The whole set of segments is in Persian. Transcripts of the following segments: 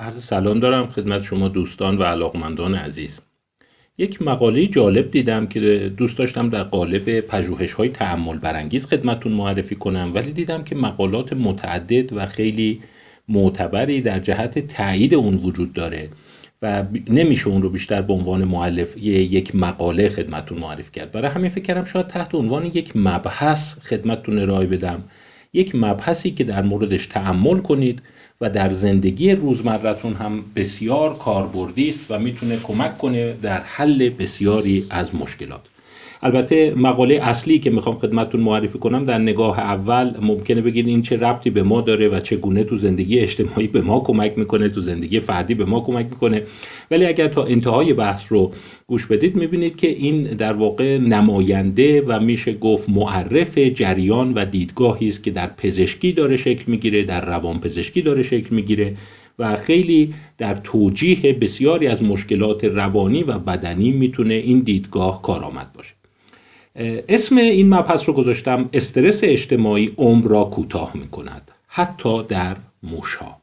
عرض سلام دارم خدمت شما دوستان و علاقمندان عزیز. یک مقاله جالب دیدم که دوست داشتم در قالب پژوهش های تعمل برانگیز خدمتون معرفی کنم ولی دیدم که مقالات متعدد و خیلی معتبری در جهت تایید اون وجود داره و نمیشه اون رو بیشتر به عنوان معلف یک مقاله خدمتون معرفی کرد. برای همین فکر کردم شاید تحت عنوان یک مبحث خدمتتون ارائه بدم. یک مبحثی که در موردش تعمل کنید و در زندگی روزمرتون هم بسیار کاربردی است و می‌تونه کمک کنه در حل بسیاری از مشکلات. البته مقاله اصلی که می‌خوام خدمتتون معرفی کنم در نگاه اول ممکنه بگید این چه ربطی به ما داره و چگونه تو زندگی اجتماعی به ما کمک می‌کنه تو زندگی فردی به ما کمک می‌کنه. ولی اگر تا انتهای بحث رو گوش بدید می‌بینید که این در واقع نماینده و میشه گفت معرف جریان و دیدگاهی است که در پزشکی داره شکل می‌گیره در روان پزشکی داره شکل می‌گیره و خیلی در توجیه بسیاری از مشکلات روانی و بدنی می‌تونه این دیدگاه کارآمد باشه. اسم این مبحث رو گذاشتم استرس اجتماعی عمر را کوتاه می کند حتی در موشها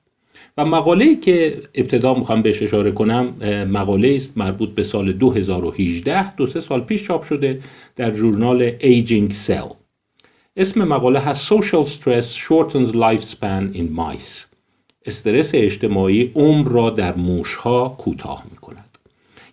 و مقاله که ابتدا می‌خوام بهش اشاره کنم مقاله است مربوط به سال 2018 دو سه سال پیش چاپ شده در جورنال Aging Cell. اسم مقاله هست Social Stress Shortens Lifespan in Mice. استرس اجتماعی عمر را در موشها کوتاه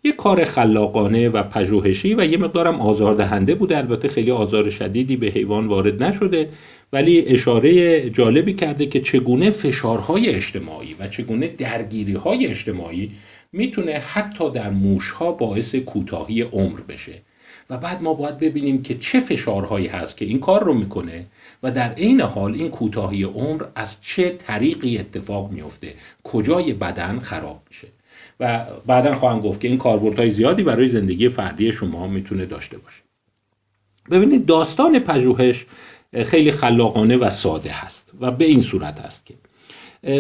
یک کار خلاقانه و پژوهشی و یه مقدارم آزاردهنده بوده. البته خیلی آزار شدیدی به حیوان وارد نشده ولی اشاره جالبی کرده که چگونه فشارهای اجتماعی و چگونه درگیریهای اجتماعی می‌تونه حتی در موشها باعث کوتاهی عمر بشه. و بعد ما باید ببینیم که چه فشارهایی هست که این کار رو می‌کنه و در عین حال این کوتاهی عمر از چه طریقی اتفاق میفته کجای بدن خراب میشه. و بعدا خواهم گفت که این کاربردهای زیادی برای زندگی فردی شما می‌تونه داشته باشه. ببینید داستان پژوهش خیلی خلاقانه و ساده هست و به این صورت هست که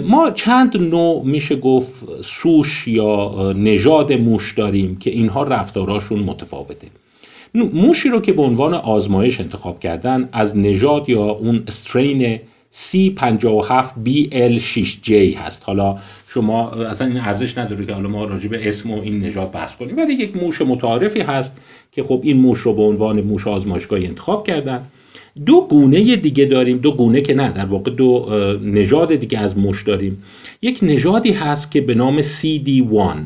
ما چند نوع میشه گفت سوش یا نژاد موش داریم که اینها رفتاراشون متفاوته. موشی رو که به عنوان آزمایش انتخاب کردن از نژاد یا اون استرین C57BL6J هست. حالا شما اصلا این ارزش نداره که حالا ما راجع به اسم و این نژاد بحث کنیم. ولی یک موش متعارفی هست که خب این موش رو به عنوان موش آزمایشگاهی انتخاب کردن. دو گونه دیگه داریم. دو گونه که نه در واقع دو نژاد دیگه از موش داریم. یک نژادی هست که به نام CD1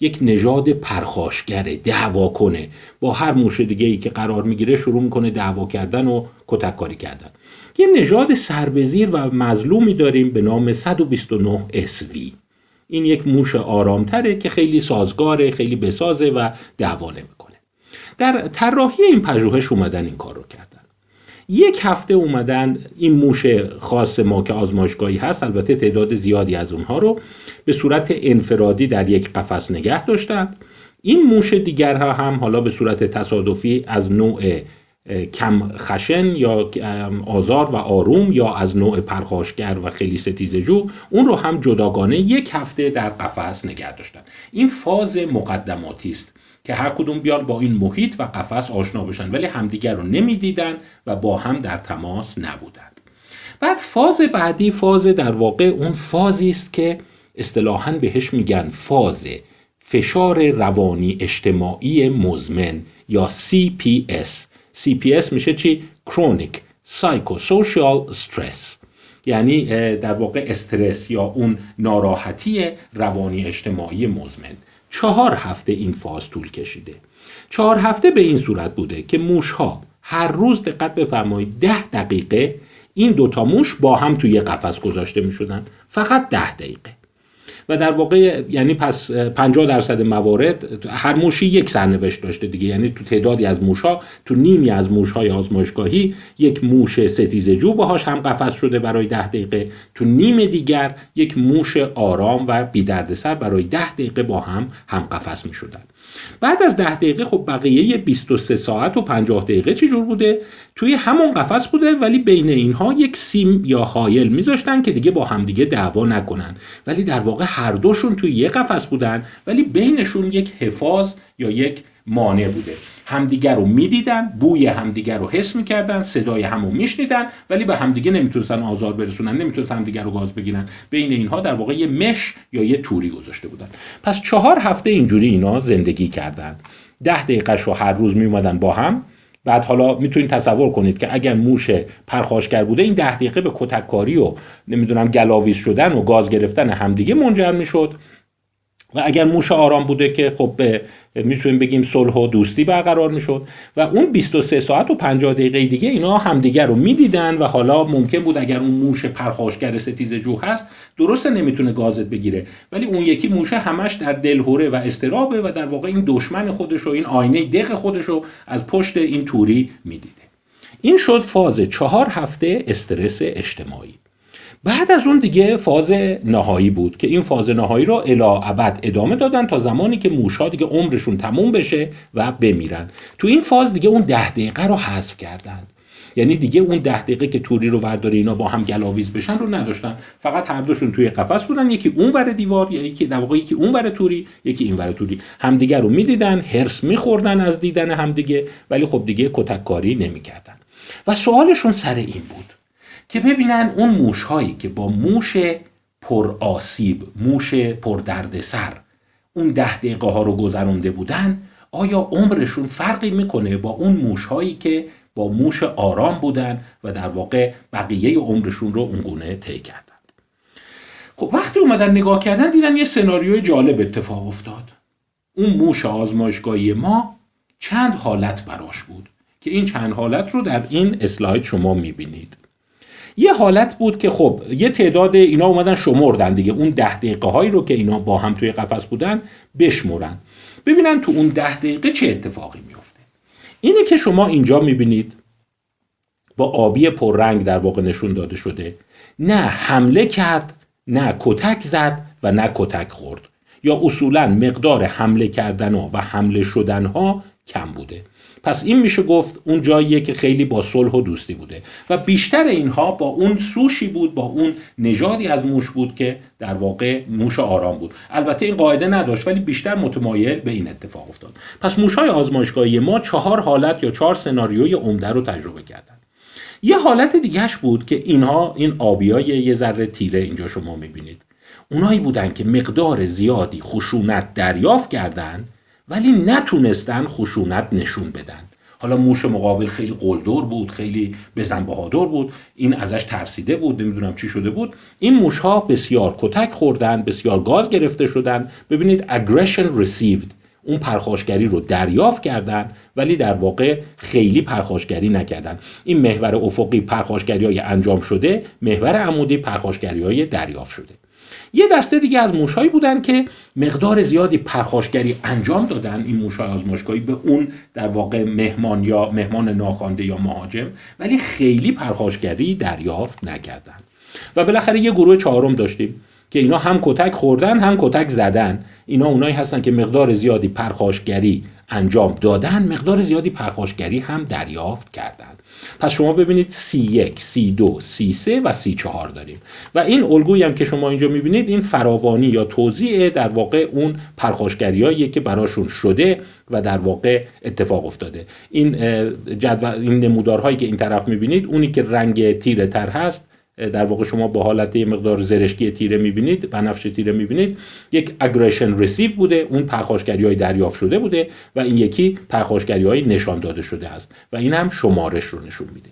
یک نژاد پرخاشگره دعوا کنه با هر موش دیگه ای که قرار می‌گیره شروع می‌کنه دعوا کردن و کتککاری کردن. یه نژاد سربزیر و مظلومی داریم به نام 129 SV این یک موش آرامتره که خیلی سازگاره خیلی بسازه و دعوا نمی‌کنه در طراحی این پژوهش اومدن این کار رو کردن. یک هفته اومدن این موش خاص ما که آزمایشگاهی هست البته تعداد زیادی از اونها رو به صورت انفرادی در یک قفس نگه داشتند. این موش دیگر ها هم حالا به صورت تصادفی از نوع کم خشن یا آزار و آروم یا از نوع پرخاشگر و خیلی ستیزجو اون رو هم جداگانه یک هفته در قفس نگه داشتن. این فاز مقدماتی است که هر کدوم بیان با این محیط و قفس آشنا بشن ولی همدیگر رو نمی‌دیدن و با هم در تماس نبودند. بعد فاز بعدی فاز در واقع اون فازی است که اصطلاحا بهش میگن فاز فشار روانی اجتماعی مزمن یا CPS CPS میشه چی؟ کرونیک سایکوسوشیال استرس یعنی در واقع استرس یا اون ناراحتی روانی اجتماعی مزمن. چهار هفته این فاز طول کشیده. چهار هفته به این صورت بوده که موش ها هر روز دقت بفرمایید ده دقیقه این دوتا موش با هم توی قفس گذاشته می شدن فقط ده دقیقه. و در واقع یعنی پس 50 درصد موارد هر موشی یک سرنوشت داشته دیگه یعنی تو تعدادی از موشها تو نیمی از موشهای آزمایشگاهی یک موش ستیزجو باهاش هم قفس شده برای ده دقیقه تو نیم دیگر یک موش آرام و بی دردسر برای ده دقیقه با هم هم قفس می شدن. بعد از ده دقیقه خب بقیه 23 ساعت و 50 دقیقه چجور بوده؟ توی همون قفس بوده ولی بین اینها یک سیم یا حایل میذاشتن که دیگه با همدیگه دعوا نکنن. ولی در واقع هر دوشون توی یه قفس بودن ولی بینشون یک حفاظ یا یک مانع بوده. همدیگر رو می‌دیدن بوی همدیگر رو حس می‌کردن صدای همو میشنیدن ولی به همدیگه نمی‌تونستن آزار برسونن نمی‌تونستن همدیگر رو گاز بگیرن. بین اینها در واقع یه مش یا یه توری گذاشته بودن. پس چهار هفته اینجوری اینا زندگی کردن. ده دقیقه رو هر روز میومدن با هم. بعد حالا می‌تونید تصور کنید که اگر موش پرخاشگر بوده این ده دقیقه به کتککاری و نمی‌دونم گلاویز شدن و گاز گرفتن همدیگه منجر می‌شد. و اگر موش آرام بوده که خب به می‌تونیم بگیم صلح و دوستی برقرار می‌شد. و اون 23 ساعت و 50 دقیقه دیگه اینا همدیگر رو می‌دیدن و حالا ممکن بود اگر اون موش پرخاشگر ستیز جو هست درسته نمی‌تونه گازت بگیره. ولی اون یکی موشه همش در دلهوره و استرابه و در واقع این دشمن خودش و این آینه دق خودش رو از پشت این توری می‌دیده. این شد فاز چهار هفته استرس اجتماعی. بعد از اون دیگه فاز نهایی بود که این فاز نهایی رو الا ابد ادامه دادن تا زمانی که موشا دیگه عمرشون تموم بشه و بمیرن. تو این فاز دیگه اون ده دقیقه رو حذف کردن. یعنی دیگه اون ده دقیقه که توری رو ورداره اینا با هم گلاویز بشن رو نداشتن. فقط هر دوشون توی قفس بودن. یکی اون ور دیوار یا یکی در واقع یکی اون ور توری یکی این ور توری. همدیگه رو می‌دیدن هرس میخوردن از دیدن همدیگه ولی خب دیگه کتککاری نمی‌کردن. و سوالشون سر این بود. که ببینن اون موش هایی که با موش پر آسیب موش پر سر اون ده دقیقه ها رو گذرانده بودن آیا عمرشون فرقی می‌کنه با اون موش هایی که با موش آرام بودن و در واقع بقیه عمرشون رو اونگونه طی کردند؟ خب وقتی اومدن نگاه کردن دیدن یه سناریوی جالب اتفاق افتاد. اون موش آزمایشگاهی ما چند حالت براش بود که این چند حالت رو در این اسلاید شما می‌بینید. یه حالت بود که خب یه تعداد اینا اومدن شمردن دیگه. اون ده دقیقه هایی رو که اینا با هم توی قفس بودن بشمرن. ببینن تو اون ده دقیقه چه اتفاقی میفته اینه که شما اینجا می‌بینید با آبی پررنگ در واقع نشون داده شده نه حمله کرد نه کتک زد و نه کتک خورد. یا اصولا مقدار حمله کردن ها و حمله شدن ها کم بوده. پس این میشه گفت اون جاییه که خیلی با صلح و دوستی بوده. و بیشتر اینها با اون سوشی بود با اون نژادی از موش بود که در واقع موش آرام بود. البته این قاعده نداشت ولی بیشتر متمایل به این اتفاق افتاد. پس موشهای آزمایشگاهی ما چهار حالت یا چهار سناریوی عمده رو تجربه کردن. یه حالت دیگهش بود که اینها این آبیای یه ذره تیره اینجا شما می‌بینید. اونایی بودن که مقدار زیادی خشونت دریافت کردند ولی نتونستن خشونت نشون بدن. حالا موش مقابل خیلی قلدر بود خیلی بزن بهادر بود. این ازش ترسیده بود نمی‌دونم چی شده بود. این موش ها بسیار کتک خوردن بسیار گاز گرفته شدن. ببینید aggression received. اون پرخاشگری رو دریافت کردن ولی در واقع خیلی پرخاشگری نکردن. این محور افقی پرخاشگری های انجام شده محور عمودی پرخاشگری های دریافت شده. یه دسته دیگه از موشهایی بودن که مقدار زیادی پرخاشگری انجام دادن این موشهای آزمایشگاهی به اون در واقع مهمان یا مهمان ناخوانده یا مهاجم ولی خیلی پرخاشگری دریافت نکردن. و بالاخره یه گروه چهارم داشتیم که اینا هم کتک خوردن هم کتک زدن. اینا اونایی هستن که مقدار زیادی پرخاشگری انجام دادن مقدار زیادی پرخاشگری هم دریافت کردن. پس شما ببینید C1, C2, C3 و C4 داریم. و این الگویی هم که شما اینجا می‌بینید این فراوانی یا توضیح در واقع اون پرخاشگریایی که براشون شده و در واقع اتفاق افتاده. این جدول این نمودارهایی که این طرف می‌بینید اونی که رنگ تیره تر هست در واقع شما با حالت مقدار زرشکی تیره می‌بینید بنفش تیره می‌بینید یک اگریشن ریسیو بوده اون پرخاشگری های دریافت شده بوده و این یکی پرخاشگری های نشان داده شده است و این هم شمارش رو نشون میده.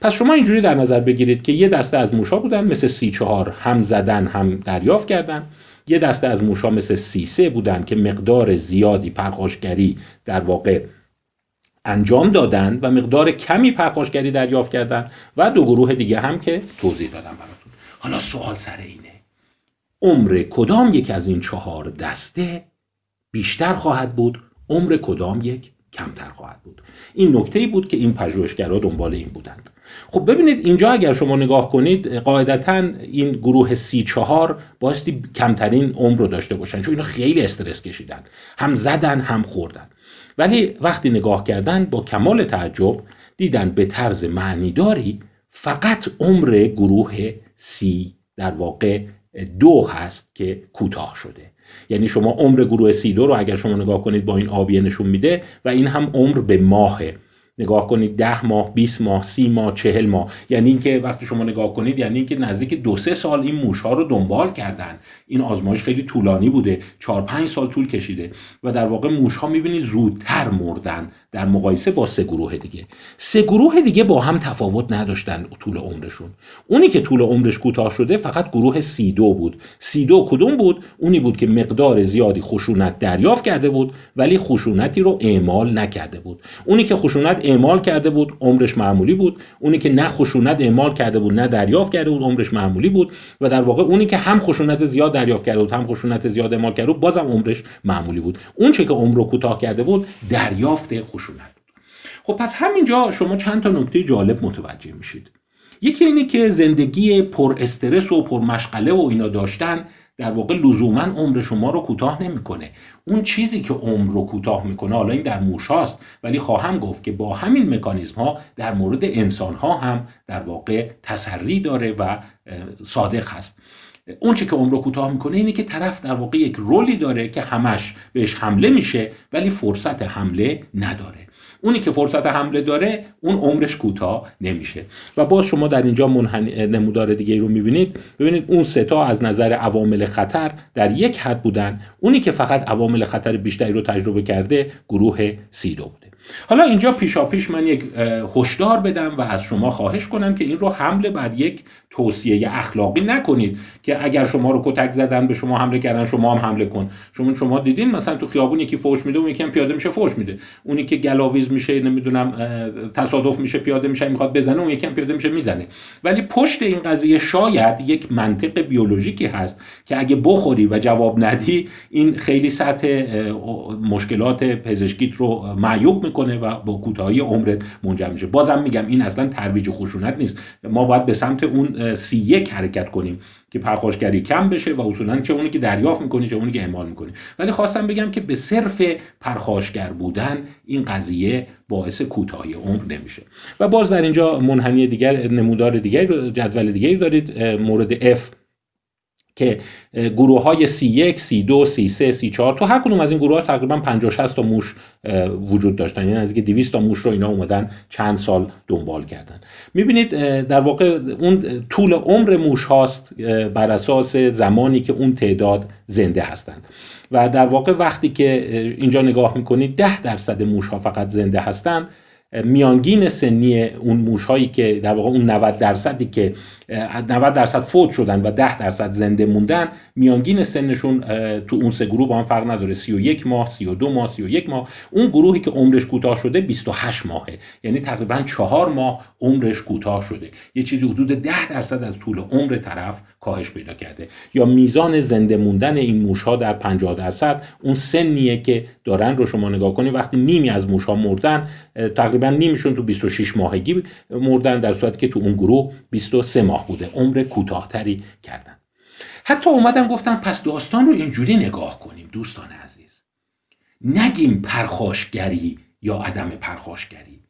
پس شما اینجوری در نظر بگیرید که یه دسته از موشا بودن مثل سی چهار هم زدن هم دریافت کردن. یه دسته از موشا مثل سی سه بودن که مقدار زیادی پرخاشگری در واقع انجام دادن و مقدار کمی پرخاشگری دریافت کردن و دو گروه دیگه هم که توضیح دادم براتون. حالا سوال سر اینه. عمر کدام یک از این چهار دسته بیشتر خواهد بود؟ عمر کدام یک کمتر خواهد بود؟ این نکته ای بود که این پژوهشگرا دنبال این بودند. خب ببینید اینجا اگر شما نگاه کنید قاعدتا این گروه سی چهار بایستی کمترین عمر رو داشته باشن چون اینا خیلی استرس کشیدن. هم زدن هم خوردن. ولی وقتی نگاه کردن با کمال تعجب دیدن به طرز معنیداری فقط عمر گروه سی در واقع دو هست که کوتاه شده. یعنی شما عمر گروه سی دو رو اگر شما نگاه کنید با این آبیه نشون میده و این هم عمر به ماهه نگاه کنید ده ماه 20 ماه سی ماه چهل ماه. یعنی اینکه وقتی شما نگاه کنید یعنی اینکه نزدیک دو سه سال این موش ها رو دنبال کردن. این آزمایش خیلی طولانی بوده. چهار پنج سال طول کشیده. و در واقع موش ها می‌بینید زودتر مردن. در مقایسه با سه گروه دیگه. سه گروه دیگه با هم تفاوت نداشتن طول عمرشون. اونی که طول عمرش کوتاه شده فقط گروه سی دو بود. سی دو کدوم بود؟ اونی بود که مقدار زیادی خشونت دریافت کرده بود ولی خشونتی رو اعمال نکرده بود. اونی که خشونت اعمال کرده بود عمرش معمولی بود. اونی که نه خشونت اعمال کرده بود نه دریافت کرده بود عمرش معمولی بود. و در واقع اونی که هم خشونت زیاد دریافت کرده بود هم خشونت زیاد اعمال کرده بود بازم عمرش معمولی بود. اون چه که عمر رو کوتاه کرده بود دریافت خشونت. خب پس همینجا شما چند تا نکته جالب متوجه میشید. یکی اینه که زندگی پر استرس و پر مشغله و اینا داشتن در واقع لزوما عمر شما رو کوتاه نمی‌کنه. اون چیزی که عمر رو کوتاه می‌کنه حالا این در موش هاست ولی خواهم گفت که با همین مکانیزم ها در مورد انسان ها هم در واقع تسری داره و صادق هست. اون چی که عمر کوتاه می‌کنه اینه که طرف در واقع یک رولی داره که همش بهش حمله میشه ولی فرصت حمله نداره. اونی که فرصت حمله داره اون عمرش کوتاه نمیشه. و باز شما در اینجا نمودار دیگه رو می‌بینید. ببینید اون ستا از نظر عوامل خطر در یک حد بودن. اونی که فقط عوامل خطر بیشتری رو تجربه کرده گروه سی دو بوده. حالا اینجا پیشا پیش من یک هشدار بدم و از شما خواهش کنم که این رو حمله بر یک توصیه اخلاقی نکنید که اگر شما رو کتک زدن به شما حمله کردن شما هم حمله کن. شما شما دیدین مثلا تو خیابون یکی فوش میده اون یکی پیاده میشه فوش میده. اونی که گلاویز میشه نمی‌دونم تصادف میشه پیاده میشه می‌خواد بزنه اون یکی پیاده میشه می‌زنه. ولی پشت این قضیه شاید یک منطق بیولوژیکی هست که اگه بخوری و جواب ندی این خیلی سطح مشکلات پزشکیت رو معیوب می‌کنه و با کوتاهی عمرت منجر میشه. بازم میگم این اصلا ترویج خشونت نیست. ما باید به سمت اون سی یک حرکت کنیم که پرخاشگری کم بشه و اصولا چه اونی که دریافت می‌کنی چه اونی که اعمال می‌کنی. ولی خواستم بگم که به صرف پرخاشگر بودن این قضیه باعث کوتاهی عمر نمیشه. و باز در اینجا منحنی دیگر نمودار دیگری جدول دیگری دارید مورد F که گروه های C1, C2, C3, C4 تو هر کدوم از این گروه ها تقریبا 50 60 تا موش وجود داشتن. یعنی از 200 تا موش رو اینا اومدن چند سال دنبال کردن. می‌بینید در واقع اون طول عمر موش هاست بر اساس زمانی که اون تعداد زنده هستند. و در واقع وقتی که اینجا نگاه می‌کنید 10 درصد موش ها فقط زنده هستند. میانگین سنی اون موش هایی که در واقع اون 90 درصدی که 90 درصد فوت شدن و 10 درصد زنده موندن میانگین سنشون تو اون سه گروه با هم فرق نداره. 31 ماه 32 ماه 31 ماه. اون گروهی که عمرش کوتاه شده 28 ماهه. یعنی تقریبا 4 ماه عمرش کوتاه شده. یه چیزی حدود 10 درصد از طول عمر طرف کاهش پیدا کرده. یا میزان زنده موندن این موش ها در 50 درصد اون سنیه که دارن رو شما نگاه کنید وقتی نیمی از موش ها مردن تقریبا نیمشون تو 26 ماهگی مردن در صورتی که تو اون گروه 23 ماه. بوده عمر کوتاهتری کردن. حتی اومدن گفتن پس داستان رو اینجوری نگاه کنیم دوستان عزیز. نگیم پرخاشگری یا عدم پرخاشگری.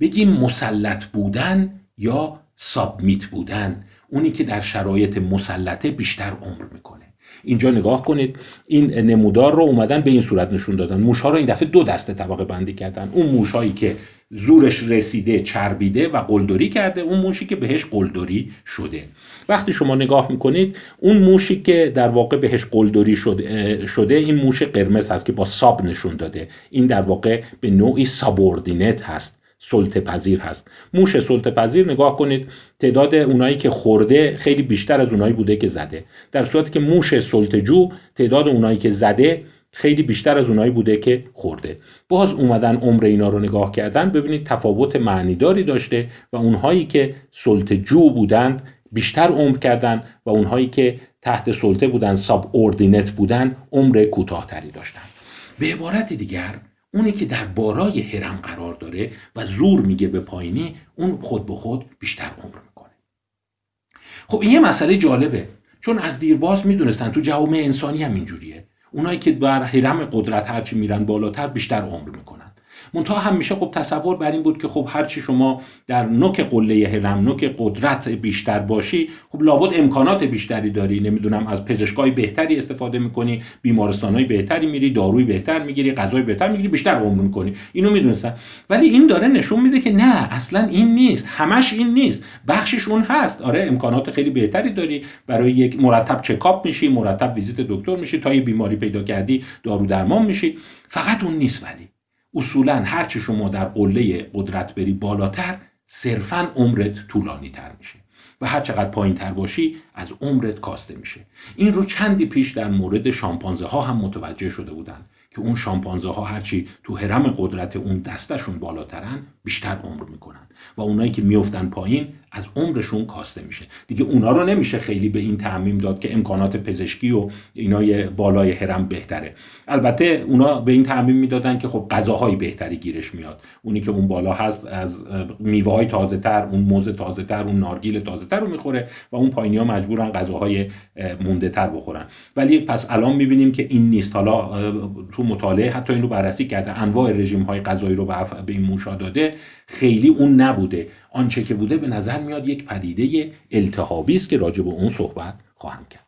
بگیم مسلط بودن یا سابمیت بودن. اونی که در شرایط مسلطه بیشتر عمر می‌کنه. اینجا نگاه کنید این نمودار رو اومدن به این صورت نشون دادن. موشها رو این دفعه دو دسته طبقه بندی کردن. اون موشهایی که زورش رسیده چربیده و قلدری کرده. اون موشی که بهش قلدری شده. وقتی شما نگاه می‌کنید اون موشی که در واقع بهش قلدری شده, شده این موش قرمز هست که با sub نشون داده. این در واقع به نوعی subordinate هست. سلطه پذیر هست. موش سلطه پذیر نگاه کنید تعداد اونایی که خورده خیلی بیشتر از اونایی بوده که زده. در صورتی که موش سلطه جو تعداد اونایی که زده خیلی بیشتر از اونایی بوده که خورده. باز اومدن عمر اینا رو نگاه کردن ببینید تفاوت معنیداری داشته و اونهایی که سلطه جو بودند بیشتر عمر کردن و اونهایی که تحت سلطه بودن ساب اوردینت بودن عمر کوتاهتری داشتن. به عبارت دیگر اونی که در بالای هرم قرار داره و زور میگه به پایینی اون خود به خود بیشتر عمر می‌کنه. خب این یه مسئله جالبه. چون از دیرباز می‌دونستن تو جوامع انسانی هم اینجوریه. اونایی که بر هرم قدرت هرچی میرن بالاتر بیشتر عمر می‌کنن. منتها همیشه خب تصور بر این بود که خب هرچی شما در نوک قله هرم نوک قدرت بیشتر باشی خب لابد امکانات بیشتری داری. نمی‌دونم از پزشکای بهتری استفاده می‌کنی بیمارستانهای بهتری میری داروی بهتر می‌گیری غذای بهتر می‌گیری بیشتر عمر می‌کنی. اینو می‌دونستن. ولی این داره نشون میده که نه اصلا این نیست. همش این نیست. بخشش اون هست. آره امکانات خیلی بهتری داری. برای یک مرتب چکاپ میشی مرتب ویزیت دکتر میشی. تا یه بیماری پیدا کردی دارو درمان میشی. فقط اون نیست ولی. اصولا هرچی شما در قله قدرت بری بالاتر صرفا عمرت طولانی تر میشه و هر چقدر پایین تر باشی از عمرت کاسته میشه. این رو چندی پیش در مورد شامپانزه ها هم متوجه شده بودند که اون شامپانزه ها هرچی تو حرم قدرت اون دستشون بالاترن بیشتر عمر می‌کنن و اونایی که میفتن پایین از عمرشون کاسته میشه. دیگه اونا رو نمیشه خیلی به این تعمیم داد که امکانات پزشکی و اینای بالای هرم بهتره. البته اونا به این تعمیم می‌دادن که خب غذاهای بهتری گیرش میاد. اونی که اون بالا هست از میوه های تازه تر اون موز تازه تر اون نارگیل تازه تر رو می‌خوره و اون پایینی ها مجبورن غذاهای مونده تر بخورن. ولی پس الان می‌بینیم که این نیست. حالا تو مطالعه حتی این بررسی کرده. انواع رژیم های غذایی رو به این موشا داده. خیلی اون نبوده. آنچه که بوده به نظر میاد یک پدیده التهابی است که راجع به اون صحبت خواهم کرد.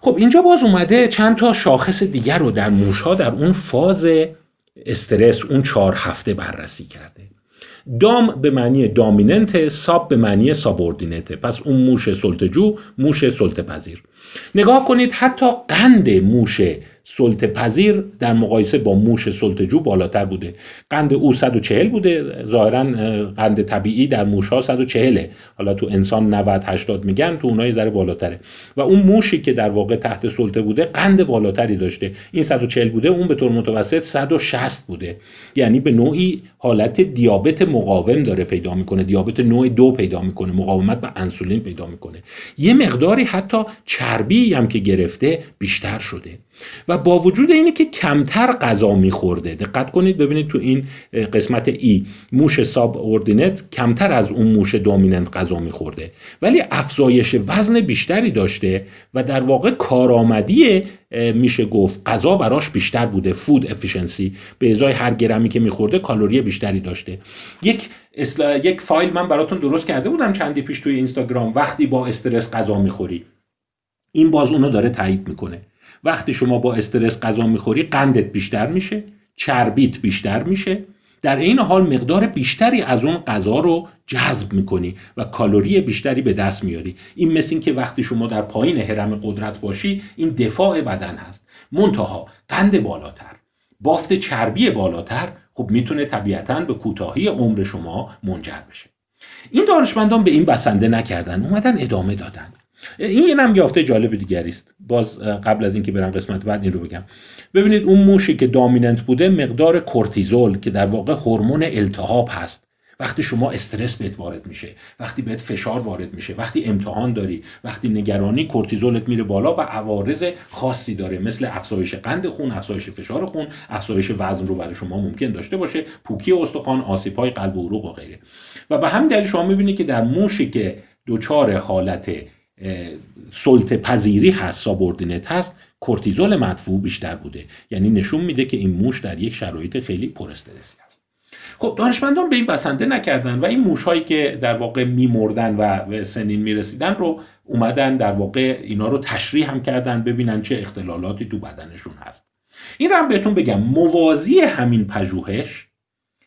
خب اینجا باز اومده چند تا شاخص دیگر رو در موشها در اون فاز استرس اون چهار هفته بررسی کرده. دام به معنی دامیننت ساب به معنی سابوردینته پس اون موش سلطجو موش سلطه پذیر نگاه کنید حتی قند موش سلطه پذیر در مقایسه با موش سلطجو بالاتر بوده. قند او 140 بوده. ظاهرا قند طبیعی در موش ها 140 حالا تو انسان 90 80 میگن تو اونها ذره بالاتره. و اون موشی که در واقع تحت سلطه بوده قند بالاتری داشته. این 140 بوده اون به طور متوسط 160 بوده. یعنی به نوعی حالت دیابت مقاوم داره پیدا می‌کنه. دیابت نوع دو پیدا می‌کنه. مقاومت به انسولین پیدا می‌کنه. یه مقداری حتی چربی هم که گرفته بیشتر شده. و با وجود اینه که کمتر غذا میخورده. دقت کنید ببینید تو این قسمت ای موش subordinate کمتر از اون موش dominant غذا میخورده. ولی افزایش وزن بیشتری داشته و در واقع کارآمدی میشه گفت غذا براش بیشتر بوده. food efficiency به ازای هر گرمی که میخورده کالری بیشتری داشته. یک یک فایل من براتون درست کرده بودم چندی پیش توی اینستاگرام. وقتی با استرس غذا می‌خوری. این باز اونو داره تایید می‌کنه. وقتی شما با استرس غذا می‌خوری قندت بیشتر میشه چربیت بیشتر میشه. در این حال مقدار بیشتری از اون غذا رو جذب می‌کنی و کالری بیشتری به دست میاری. این مثل این که وقتی شما در پایین حرم قدرت باشی این دفاع بدن هست. منتها قند بالاتر بافت چربی بالاتر خب می‌تونه طبیعتا به کوتاهی عمر شما منجر بشه. این دانشمندان به این بسنده نکردن اومدن ادامه دادن. این هم یافته جالب دیگری است. باز قبل از اینکه برم قسمت بعد این رو بگم. ببینید اون موشی که دامیننت بوده مقدار کورتیزول که در واقع هورمون التهاب هست. وقتی شما استرس بهت وارد میشه وقتی بهت فشار وارد میشه وقتی امتحان داری وقتی نگرانی کورتیزولت میره بالا و عوارض خاصی داره مثل افزایش قند خون افزایش فشار خون افزایش وزن رو برای شما ممکن داشته باشه پوکی استخوان آسیب‌های قلب و عروق و غیره. و به همین دلیل شما می‌بینید که در موشی که دچار حالت سلطه پذیری هست subordinate هست کورتیزول مدفوع بیشتر بوده. یعنی نشون میده که این موش در یک شرایط خیلی پر استرسی هست. خب دانشمندان به این بسنده نکردن و این موش هایی که در واقع میمردن و به سنین می‌رسیدن رو اومدن در واقع اینا رو تشریح هم کردن ببینن چه اختلالاتی تو بدنشون هست. این رو هم بهتون بگم موازی همین پژوهش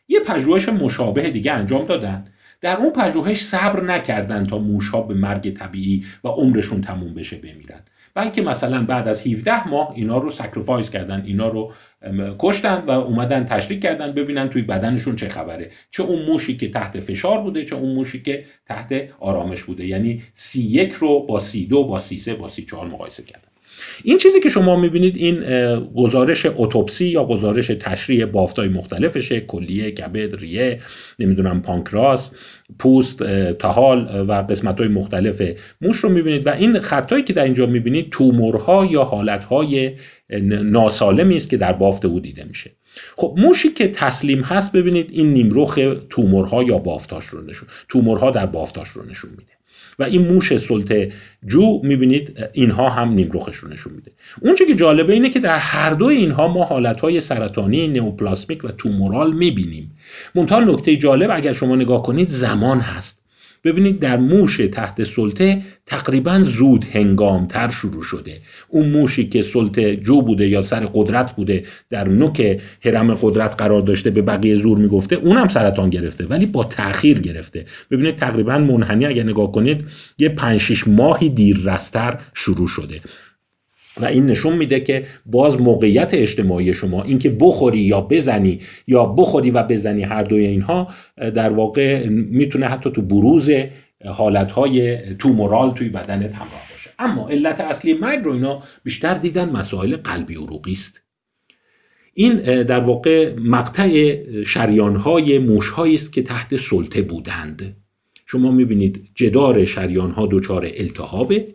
یه پژوهش مشابه دیگه انجام دادن. در اون پژوهش صبر نکردن تا موشها به مرگ طبیعی و عمرشون تموم بشه بمیرن. بلکه مثلا بعد از 17 ماه اینا رو sacrifice کردن اینا رو کشتن و اومدن تشریح کردن ببینن توی بدنشون چه خبره. چه اون موشی که تحت فشار بوده چه اون موشی که تحت آرامش بوده. یعنی سی یک رو با سی دو با سی سه با سی چهار مقایسه کردن. این چیزی که شما می‌بینید این گزارش اتوپسی یا گزارش تشریح بافتای مختلفشه کلیه کبد ریه نمی‌دونم پانکراس پوست تهال و قسمت های مختلف موش رو می‌بینید و این خطایی که در اینجا می‌بینید تومورها یا حالتهای ناسالمی است که در بافت او دیده میشه. خب موشی که تسلیم هست ببینید این نیمروخ تومورها یا بافتاش رو نشون تومورها در بافتاش رو نشون میده. و این موش سلطه جو می‌بینید اینها هم نیمروخشون نشون میده. اون که جالبه اینه که در هر دو اینها ما حالتهای سرطانی نئوپلاسمیک و تومورال می‌بینیم. منتها نکته جالب اگر شما نگاه کنید زمان هست. ببینید در موش تحت سلطه تقریبا زود هنگام تر شروع شده. اون موشی که سلطه جو بوده یا سر قدرت بوده در نوک حرم قدرت قرار داشته به بقیه زور می‌گفته اونم سرطان گرفته ولی با تاخیر گرفته. ببینید تقریبا منحنی اگر نگاه کنید یه 5 ماهی دیررستر شروع شده. و این نشون میده که باز موقعیت اجتماعی شما اینکه بخوری یا بزنی یا بخوری و بزنی هر دوی اینها در واقع می‌تونه حتی تو بروز حالتهای تومورال توی بدنت همراه باشه. اما علت اصلی مرگ رو اینا بیشتر دیدن مسائل قلبی عروقی است. این در واقع مقطع شریانهای موشهایی است که تحت سلطه بودند. شما می‌بینید جدار شریانها دچار التهابه.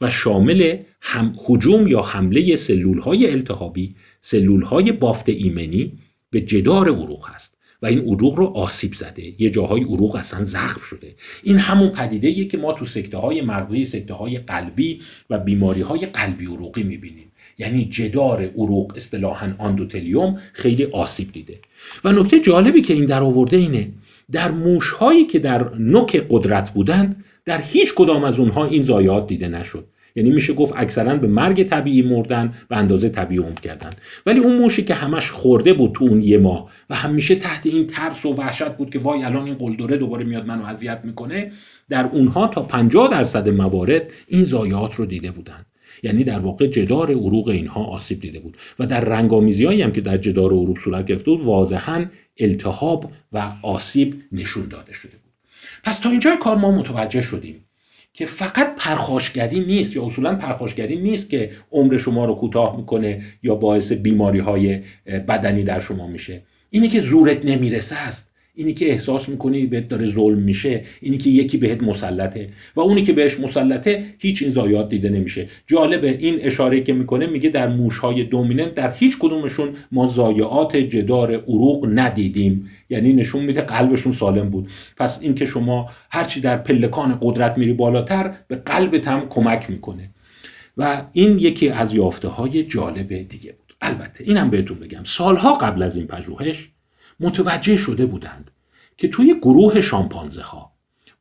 و شامل هم حجوم یا حمله سلول های التهابی سلول های بافت ایمنی به جدار عروق هست و این عروق رو آسیب زده. یه جاهای عروق اصلا زخم شده. این همون پدیده که ما تو سکته های مغزی سکته های قلبی و بیماری های قلبی عروقی می‌بینیم. یعنی جدار عروق اصطلاحا آندوتلیوم خیلی آسیب دیده. و نکته جالبی که این در آورده اینه در موش هایی که در نوک قدرت بودند در هیچ کدام از اونها این زایات دیده نشد. یعنی میشه گفت اکثرا به مرگ طبیعی مردن و اندازه طبیعی عمر کردن. ولی اون موشی که همش خورده بود تو اون یه ماه و همیشه تحت این ترس و وحشت بود که وای الان این قلدره دوباره میاد منو اذیت می‌کنه در اونها تا 50 درصد موارد این زایات رو دیده بودن. یعنی در واقع جدار عروق اینها آسیب دیده بود. و در رنگامیزی هم که در جدار عروق صورت گرفته بود واضحا التهاب و آسیب نشون داده شده پس تا اینجا کار ما متوجه شدیم که فقط پرخاشگری نیست یا اصولا پرخاشگری نیست که عمر شما رو کوتاه می‌کنه یا باعث بیماری های بدنی در شما میشه. اینی که زورت نمی‌رسه است. اینی که احساس می‌کنی بهت داره ظلم میشه اینی که یکی بهت مسلطه. و اونی که بهش مسلطه هیچ این زایات دیده نمیشه. جالبه این اشاره که می‌کنه میگه در موشهای دومیننت در هیچ کدومشون ما زایات جدار عروق ندیدیم. یعنی نشون میده قلبشون سالم بود. پس اینکه شما هرچی در پلکان قدرت میری بالاتر به قلبت هم کمک می‌کنه. و این یکی از یافته های جالب دیگه بود. البته اینم بهتون بگم. سالها قبل از این پژوهش متوجه شده بودند که توی گروه شامپانزه ها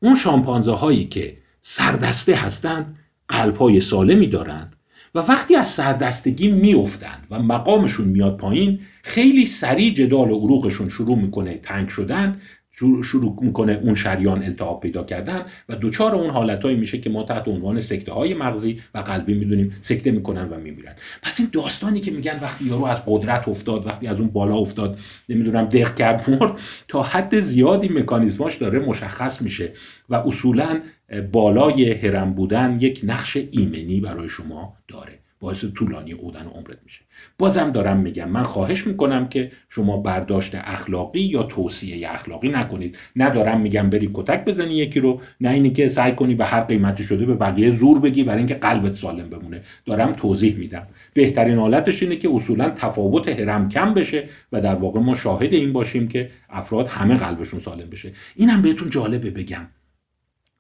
اون شامپانزه هایی که سردسته هستند قلب های سالمی دارند و وقتی از سردستگی میافتند و مقامشون میاد پایین خیلی سریع جدال و عروقشون شروع می‌کنه تنگ شدن شروع می‌کنه اون شریان التهاب پیدا کردن و دوچار اون حالتهایی میشه که ما تحت عنوان سکته های مغزی و قلبی می‌دونیم سکته می‌کنن و میمیرن. پس این داستانی که میگن وقتی یارو از قدرت افتاد وقتی از اون بالا افتاد نمی‌دونم دق کرد مرد تا حد زیادی مکانیزماش داره مشخص میشه و اصولا بالای هرم بودن یک نقش ایمنی برای شما داره. باعث طولانی بودن عمرت میشه. بازم دارم میگم من خواهش می‌کنم که شما برداشت اخلاقی یا توصیه اخلاقی نکنید. ندارم میگم بری کتک بزنی یکی رو نه اینی که سعی کنی به هر قیمتی شده به بقیه زور بگی برای اینکه قلبت سالم بمونه. دارم توضیح میدم. بهترین حالتش اینه که اصولا تفاوت هرم کم بشه و در واقع ما شاهد این باشیم که افراد همه قلبشون سالم بشه. اینم بهتون جالبه بگم.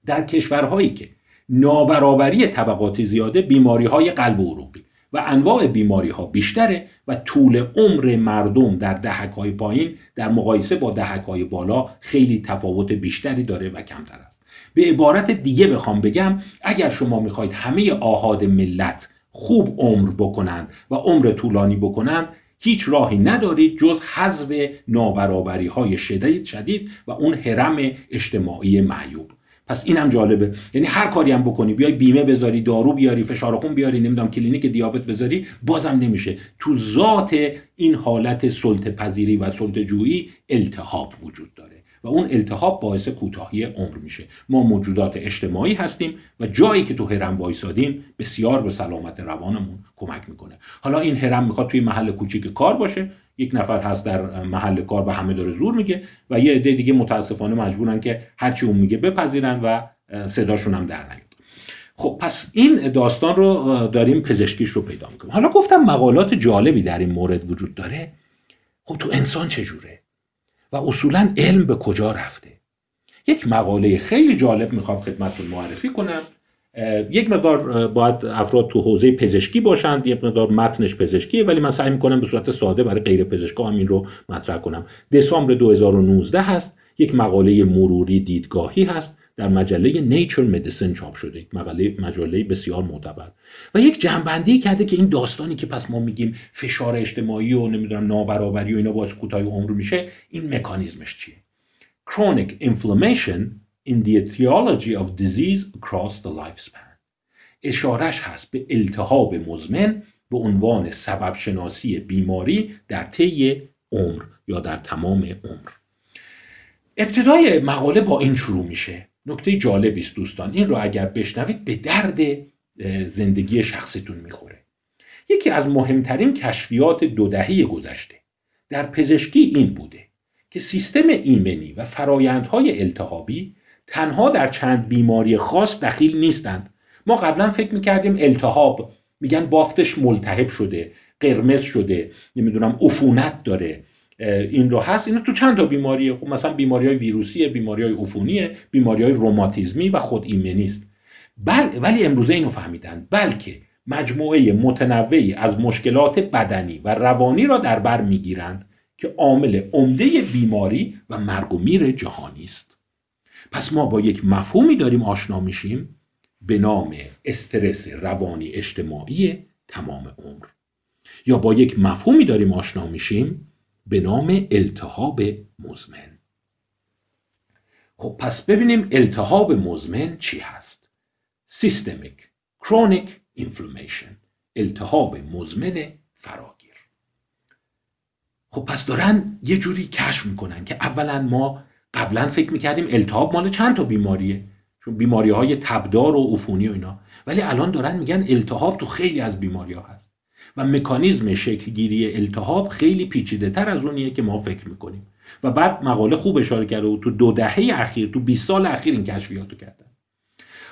در کشورهایی که نابرابری طبقاتی زیاده بیماری های قلب و عروقی و انواع بیماری ها بیشتره و طول عمر مردم در دهک های پایین در مقایسه با دهک های بالا خیلی تفاوت بیشتری داره و کمتر است. به عبارت دیگه بخوام بگم اگر شما می‌خواید همه آهاد ملت خوب عمر بکنند و عمر طولانی بکنند هیچ راهی ندارید جز حذف نابرابری های شدید شدید و اون حرم اجتماعی معیوب. پس اینم جالبه. یعنی هر کاری هم بکنی بیای بیمه بذاری دارو بیاری فشار خون بیاری نمی‌دونم کلینیک دیابت بذاری بازم نمیشه. تو ذات این حالت سلطه پذیری و سلطه جویی التهاب وجود داره و اون التهاب باعث کوتاهی عمر میشه. ما موجودات اجتماعی هستیم و جایی که تو هرم وایسادیم بسیار به سلامت روانمون کمک می‌کنه. حالا این هرم می‌خواد توی محل کوچیک کار باشه یک نفر هست در محل کار به همه داره زور میگه و یه عده دیگه متاسفانه مجبورن که هرچی اون میگه بپذیرن و صداشون هم در نیاد. خب پس این داستان رو داریم پزشکیش رو پیدا می‌کنیم. حالا گفتم مقالات جالبی در این مورد وجود داره. خب تو انسان چجوره و اصولا علم به کجا رفته؟ یک مقاله خیلی جالب می‌خوام خدمتتون معرفی کنم. یک مقدار باید افراد تو حوزه پزشکی باشند یک مقدار متنش پزشکیه ولی من سعی می‌کنم به صورت ساده برای غیر پزشکا هم این رو مطرح کنم. دسامبر 2019 هست یک مقاله مروری دیدگاهی هست در مجله نیچر مدیسن چاپ شده یک مقاله مجله بسیار معتبر. و یک جنبندی کرده که این داستانی که پس ما میگیم فشار اجتماعی و نمی‌دونم نابرابری و اینا باعث کوتاهی عمر میشه این مکانیزمش چیه؟ Chronic inflammation in the etiology of disease across the lifespan. اشارش هست به التهاب مزمن به عنوان سبب شناسی بیماری در طی عمر یا در تمام عمر. ابتدای مقاله با این شروع میشه. نکته جالبی است دوستان. این رو اگر بشنوید به درد زندگی شخصیتون می‌خوره. یکی از مهمترین کشفیات دو دهه گذشته در پزشکی این بوده که سیستم ایمنی و فرایندهای التهابی تنها در چند بیماری خاص دخیل نیستند. ما قبلا فکر می‌کردیم التهاب. میگن بافتش ملتهب شده قرمز شده نمی‌دونم عفونت داره. این رو هست. اینا تو چند تا بیماریه خب مثلا بیماری های ویروسی بیماری های عفونیه بیماری های روماتیزمی و خود ایمنی است بل ولی امروزه اینو فهمیدن. بلکه مجموعه متنوعی از مشکلات بدنی و روانی را در بر می‌گیرند که عامل عمده بیماری و مرگ و میر جهانی است. پس ما با یک مفهومی داریم آشنا میشیم به نام استرس روانی اجتماعی تمام عمر. یا با یک مفهومی داریم آشنا میشیم به نام التهاب مزمن. خب پس ببینیم التهاب مزمن چی هست؟ systemic chronic inflammation التهاب مزمن فراگیر. خب پس دارن یه جوری کشف می‌کنن که اولا ما قبلا فکر می‌کردیم التهاب مال چند تا بیماریه؟ چون بیماری های تبدار و عفونی و اینا. ولی الان دارن میگن التهاب تو خیلی از بیماری ها هست. و مکانیزم شکلگیری التهاب خیلی پیچیده تر از اونیه که ما فکر می‌کنیم. و بعد مقاله خوب اشاره کرده و تو دو دهه اخیر تو 20 سال اخیر این کشفیات رو کردن.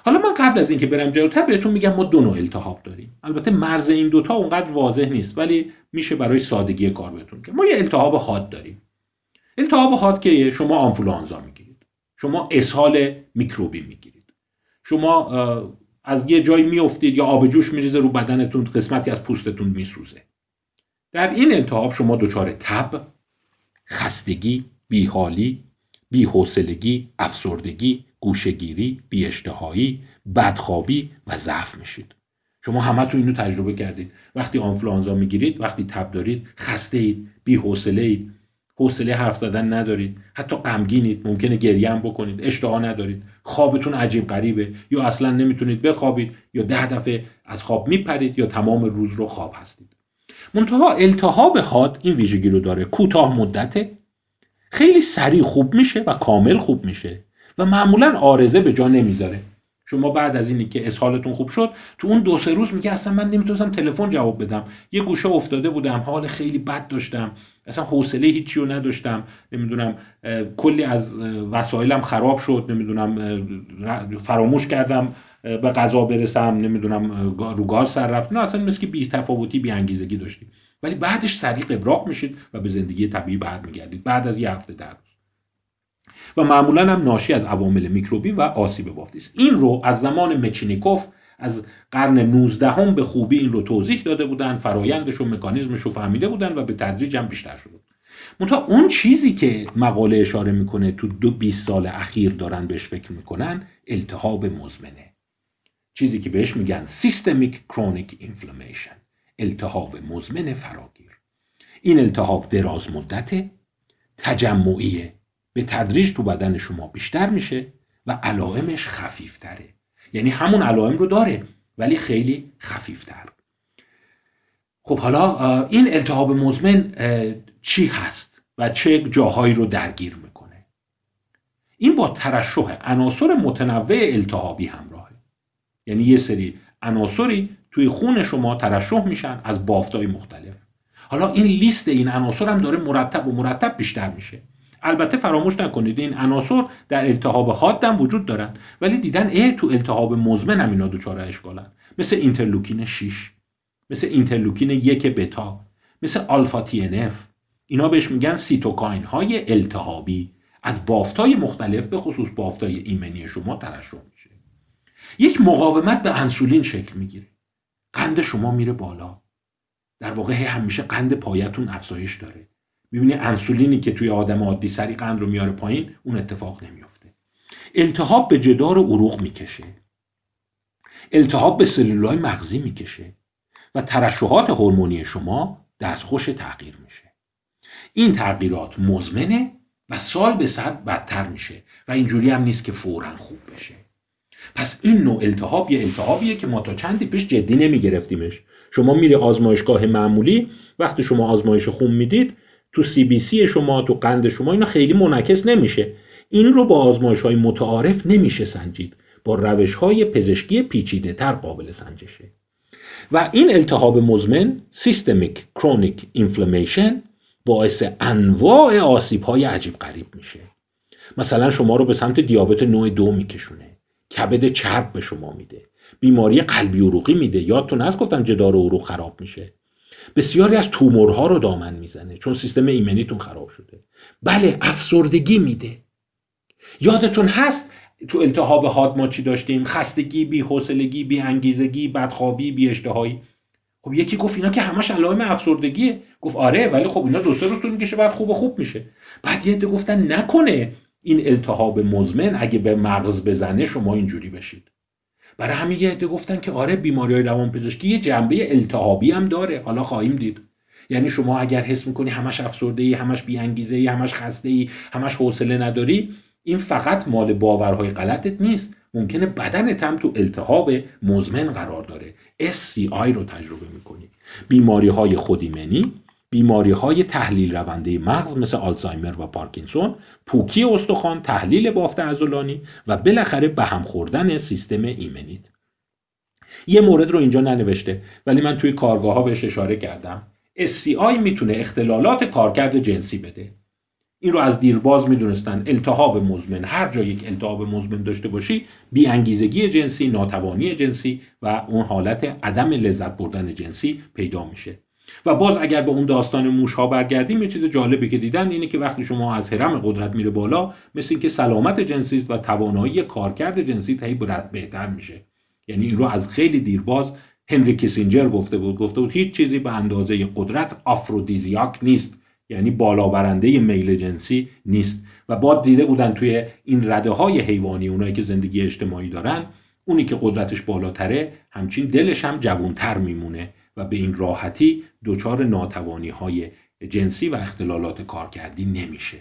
حالا من قبل از اینکه برم جلوتر بهتون میگم ما دو نوع التهاب داریم. البته مرز این دوتا اونقدر واضح نیست ولی میشه برای سادگی کار بهتون که ما یه التهاب حاد داریم. التهاب حاد که شما آنفولانزا می‌گیرید. شما اسهال میکروبی می‌گیرید. شما از یه جایی میافتید یا آب جوش میریزه رو بدنتون قسمتی از پوستتون میسوزه. در این التهاب شما دچار تب خستگی بیحالی بیحوصلگی افسردگی گوشگیری بیاشتهایی بدخوابی و ضعف میشید. شما همه تو اینو تجربه کردید. وقتی آنفلانزا می‌گیرید وقتی تب دارید خسته اید بیحوصله اید حوصله حرف زدن ندارید. حتی غمگینید ممکنه گریه هم بکنید. اشتها ندارید. خوابتون عجیب غریبه. یا اصلا نمی‌تونید بخوابید یا ده دفعه از خواب میپرید یا تمام روز رو خواب هستید. منتها التهاب حاد این ویژگی رو داره. کوتاه مدته. خیلی سریع خوب میشه و کامل خوب میشه و معمولا آرزه به جا نمی‌ذاره. شما بعد از اینی که اسهالتون خوب شد تو اون دو سه روز میگه اصلا من نمی‌تونستم تلفن جواب بدم. یه گوشه افتاده بودم حال خیلی بد داشتم. اصلا حوصله هیچی رو نداشتم. نمی‌دونم کلی از وسایلم خراب شد. نمی‌دونم فراموش کردم به غذا برسم. نمی‌دونم رو گاز سر رفت. نه اصلا مثل که بی تفاوتی بی انگیزگی داشتیم. ولی بعدش سریع ابراق میشید و به زندگی طبیعی برمیگردید. بعد از یه هفته در و معمولا هم ناشی از عوامل میکروبی و آسیب بافتی است این رو از زمان مچینیکوف از قرن 19 هم به خوبی این رو توضیح داده بودن فرایندش و مکانیزمش رو فهمیده بودن و به تدریج هم بیشتر شده منتها اون چیزی که مقاله اشاره می‌کنه تو دو 20 سال اخیر دارن بهش فکر می‌کنن التهاب مزمنه. چیزی که بهش میگن سیستمیک کرونیک اینفلامیشن التهاب مزمن فراگیر. این التهاب دراز مدته تجمعیه. به تدریج تو بدن شما بیشتر میشه و علائمش خفیفتره. یعنی همون علائم رو داره ولی خیلی خفیفتر. خب حالا این التهاب مزمن چی هست و چه جاهایی رو درگیر می‌کنه؟ این با ترشح عناصر متنوع التهابی همراهه. یعنی یه سری عناصری توی خون شما ترشح میشن از بافتای مختلف. حالا این لیست این عناصر هم داره مرتب و مرتب بیشتر میشه. البته فراموش نکنید این عناصر در التهاب حاد هم وجود دارن. ولی دیدن اه تو التهاب مزمن هم اینا دچار اشکالن. مثل اینترلوکین 6 مثل اینترلوکین یک بتا مثل آلفا TNF اینا بهش میگن سیتوکاین های التهابی. از بافتای مختلف به خصوص بافتای ایمنی شما ترشح میشه. یک مقاومت به انسولین شکل می‌گیره. قند شما میره بالا. در واقع همیشه قند پایتون افزایش داره. می‌بینی انسولینی که توی آدم عادی سری قند رو میاره پایین اون اتفاق نمیفته التهاب به جدار عروق می‌کشه. التهاب به سلولای مغزی می‌کشه و ترشحات هورمونی شما دستخوش تغییر میشه. این تغییرات مزمنه و سال به سال بدتر میشه و اینجوری هم نیست که فورا خوب بشه. پس این نوع التهاب یه التهابیه که ما تا چندی پیش جدی نمیگرفتیمش. شما میره آزمایشگاه معمولی وقتی شما آزمایش خون می‌دید تو سی بی سی شما تو قند شما اینا خیلی منعکس نمیشه. این رو با آزمایش های متعارف نمیشه سنجید. با روش های پزشکی پیچیده تر قابل سنجشه. و این التهاب مزمن سیستمیک کرونیک اینفلمیشن باعث انواع آسیب های عجیب غریب میشه. مثلا شما رو به سمت دیابت نوع دو میکشونه. کبد چرب به شما میده. بیماری قلبی عروقی میده. یادتون هست؟ گفتم جدار عروق خراب میشه. بسیاری از تومورها رو دامن می‌زنه چون سیستم ایمنیتون خراب شده. بله افسردگی میده. یادتون هست تو التهاب حاد ما چی داشتیم؟ خستگی بی حوصلگی بی انگیزگی بدخوابی بی اشتهایی خب یکی گفت اینا که همش علائم افسردگیه. گفت آره ولی خب اینا دو سه روز طول می‌کشه بعد خوب و خوب میشه. بعد یه گفتن نکنه این التهاب مزمن اگه به مغز بزنه شما اینجوری بشید. برای همین یه عده گفتن که آره بیماری های روانپزشکی یه جنبه التهابی هم داره. حالا خواهیم دید. یعنی شما اگر حس می‌کنی همش افسرده ای همش بی انگیزه ای همش خسته ای همش حوصله نداری این فقط مال باورهای غلطت نیست. ممکنه بدنت هم تو التهاب مزمن قرار داره. SCI رو تجربه می‌کنی. بیماری های خودیمنی بیماری های تحلیل رونده مغز مثل آلزایمر و پارکینسون پوکی استخوان تحلیل بافت عضلانی و بالاخره به هم خوردن سیستم ایمنیت. یه مورد رو اینجا ننوشته ولی من توی کارگاه ها بهش اشاره کردم. SCI می‌تونه اختلالات کارکرد جنسی بده. این رو از دیرباز می‌دونستن. التهاب مزمن. هر جا یک التهاب مزمن داشته باشی بی انگیزگی جنسی ناتوانی جنسی و اون حالت عدم لذت بردن جنسی پیدا میشه. و باز اگر به اون داستان موش ها برگردیم یه چیز جالبی که دیدن اینه که وقتی شما از حرم قدرت میره بالا مثل اینکه سلامت جنسی و توانایی کارکرد جنسی هی بهتر میشه. یعنی این رو از خیلی دیرباز هنری کیسینجر گفته بود. گفته بود هیچ چیزی به اندازه قدرت آفرودیزیاک نیست. یعنی بالا برنده میل جنسی نیست. و با دیده بودن توی این رده های حیوانی اونایی که زندگی اجتماعی دارن اونی که قدرتش بالاتره همچین دلش هم جوونتر میمونه. به این راحتی دچار ناتوانی های جنسی و اختلالات کارکردی نمیشه.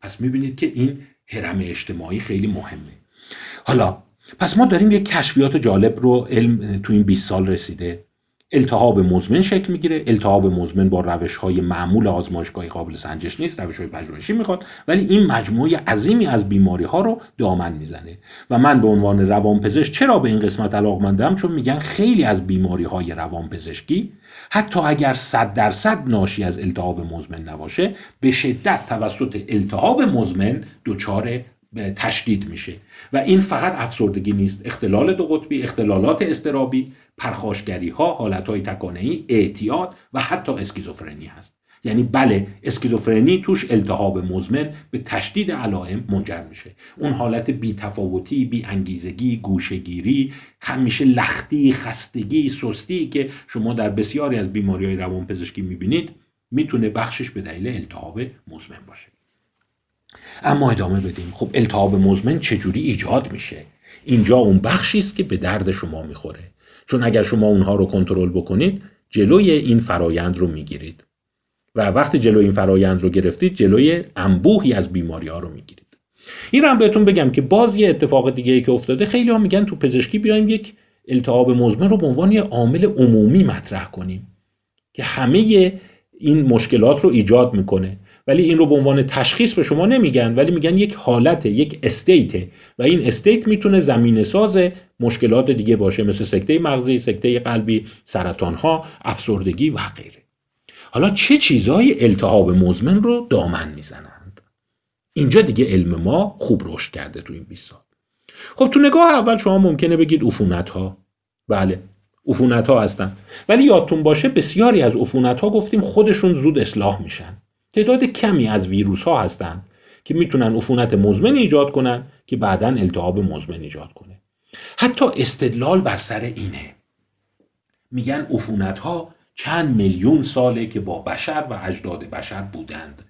پس می‌بینید که این حرم اجتماعی خیلی مهمه. حالا پس ما داریم یک کشفیات جالب رو علم تو این 20 سال رسیده. التهاب مزمن شکل می‌گیره. التهاب مزمن با روش های معمول آزمایشگاهی قابل سنجش نیست. روش های پژوهشی می‌خواد ولی این مجموعه عظیمی از بیماری ها رو دامن می‌زنه. و من به عنوان روانپزشک چرا به این قسمت علاقمندم؟ چون میگن خیلی از بیماری های روانپزشکی حتی اگر صد درصد ناشی از التهاب مزمن نباشه به شدت توسط التهاب مزمن دچار تشدید میشه. و این فقط افسردگی نیست. اختلال دو قطبی اختلالات استرابی پرخاشگری ها حالت های تکانهی اعتیاد و حتی اسکیزوفرنی هست. یعنی بله اسکیزوفرنی توش التهاب مزمن به تشدید علائم منجر میشه. اون حالت بی تفاوتی بی انگیزگی گوشگیری همیشه لختی خستگی سستی که شما در بسیاری از بیماری های روانپزشکی می‌بینید می‌تونه بخشش به دلیل التهاب مزمن باشه. اما ادامه بدیم. خب التهاب مزمن چجوری ایجاد میشه؟ اینجا اون بخشی است که به درد شما می‌خوره. چون اگر شما اونها رو کنترل بکنید جلوی این فرایند رو می‌گیرید. و وقتی جلوی این فرایند رو گرفتید جلوی انبوهی از بیماری ها رو می‌گیرید. این رو هم بهتون بگم که باز یه اتفاق دیگه ای که افتاده. خیلی ها میگن تو پزشکی بیایم یک التهاب مزمن رو به عنوان یه عامل عمومی مطرح کنیم که همه این مشکلات رو ایجاد می‌کنه. ولی این رو به عنوان تشخیص به شما نمیگن ولی میگن یک حالت یک استیت و این استیت می‌تونه زمینه ساز مشکلات دیگه باشه مثل سکته مغزی، سکته قلبی، سرطان ها، افسردگی و غیره. حالا چه چیزهای التهاب مزمن رو دامن می‌زنند؟ اینجا دیگه علم ما خوب رشد کرده تو این 20 سال. خب تو نگاه اول شما ممکنه بگید عفونت ها. بله عفونت ها هستن ولی یادتون باشه بسیاری از عفونت ها گفتیم خودشون زود اصلاح میشن تعداد کمی از ویروس ها هستند که می‌تونن عفونت مزمن ایجاد کنن که بعدا التهاب مزمن ایجاد کنه. حتی استدلال بر سر اینه. میگن عفونت ها چند میلیون ساله که با بشر و اجداد بشر بودند.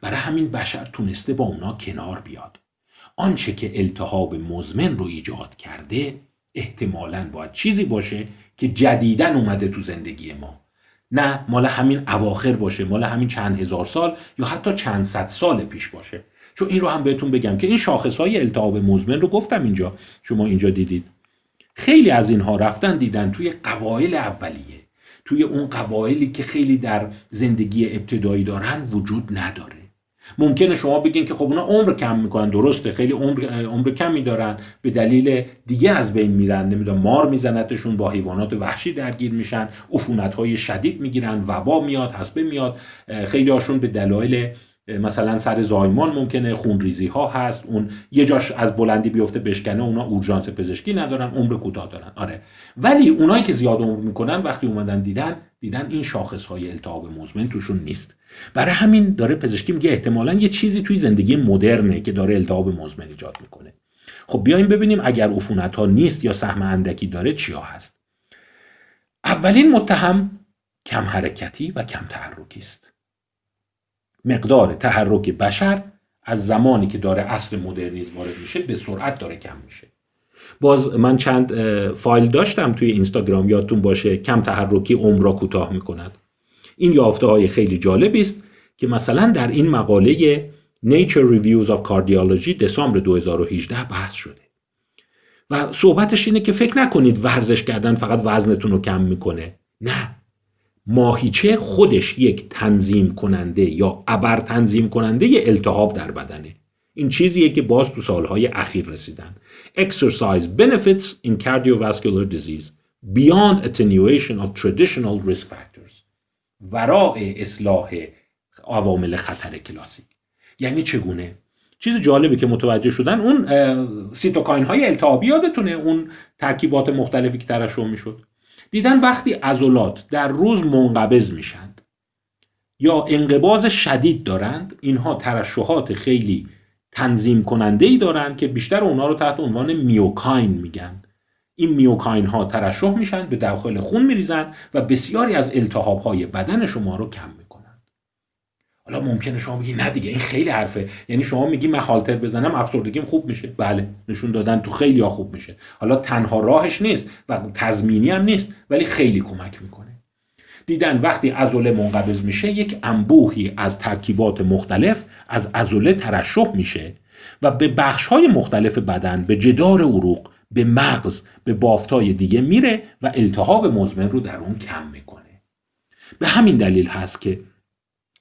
برای همین بشر تونسته با اونا کنار بیاد. آنچه که التهاب مزمن رو ایجاد کرده احتمالا باید چیزی باشه که جدیدن اومده تو زندگی ما. نه مال همین اواخر باشه مال همین چند هزار سال یا حتی چند صد سال پیش باشه. چون این رو هم بهتون بگم که این شاخص های التهاب مزمن رو گفتم اینجا شما اینجا دیدید. خیلی از اینها رفتن دیدن توی قبایل اولیه. توی اون قبایلی که خیلی در زندگی ابتدایی دارن وجود نداره. ممکنه شما بگین که خب اونا عمر کم می‌کنن. درسته خیلی عمر عمر کمی دارن. به دلیل دیگه از بین میرن. نمی‌دونم مار میزنتشون با حیوانات وحشی درگیر میشن. عفونت های شدید می‌گیرن. وبا میاد حسبه میاد. خیلی هاشون به دلایل مثلا سر زایمان ممکنه خونریزی ها هست اون یه جاش از بلندی بیفته بشکنه اونا اورژانس پزشکی ندارن عمر کوتاه دارن. آره. ولی اونایی که زیاد عمر می‌کنن وقتی اومدن دیدن دیدن این شاخص های التهاب مزمن توشون نیست. برای همین داره پزشکی میگه احتمالا یه چیزی توی زندگی مدرنه که داره التهاب مزمن ایجاد می‌کنه. خب بیایم ببینیم اگر عفونت ها نیست یا سهم اندکی داره چیا هست. اولین متهم کم حرکتی و کم تحرکی است. مقدار تحرک بشر از زمانی که داره اصل مدرنیزم وارد میشه به سرعت داره کم میشه. باز من چند فایل داشتم توی اینستاگرام یادتون باشه کم تحرکی عمر را کوتاه می‌کند. این یافته های خیلی جالبی است که مثلا در این مقاله Nature Reviews of Cardiology دسامبر 2018 بحث شده. و صحبتش اینه که فکر نکنید ورزش کردن فقط وزنتون رو کم می‌کنه. نه. ماهیچه خودش یک تنظیم کننده یا ابر تنظیم کننده التهاب در بدنه. این چیزیه که باز تو سالهای اخیر رسیدن. Exercise benefits in cardiovascular disease beyond attenuation of traditional risk factors. ورای اصلاح عوامل خطر کلاسیک. یعنی چگونه؟ چیز جالبی که متوجه شدن اون سیتوکاین های التهابی یادتونه؟ اون ترکیبات مختلفی که ترشح می‌شد؟ دیدن وقتی عضلات در روز منقبض میشند یا انقباز شدید دارند اینها ترشحات خیلی تنظیم کننده ای دارند که بیشتر اونا رو تحت عنوان میوکاین میگن. این میوکاین ها ترشح میشن به داخل خون میریزن و بسیاری از التهاب های بدن شما رو کم می‌کنن. حالا ممکنه شما بگی نه دیگه این خیلی حرفه. یعنی شما میگی من خالتر بزنم افسردگیم خوب میشه. بله نشون دادن تو خیلی ها خوب میشه. حالا تنها راهش نیست و تضمینی هم نیست ولی خیلی کمک می‌کنه. دیدن وقتی عضله منقبض میشه یک انبوهی از ترکیبات مختلف از عضله ترشح میشه و به بخش های مختلف بدن به جدار عروق به مغز به بافتای دیگه میره و التهاب مزمن رو در اون کم می‌کنه. به همین دلیل هست که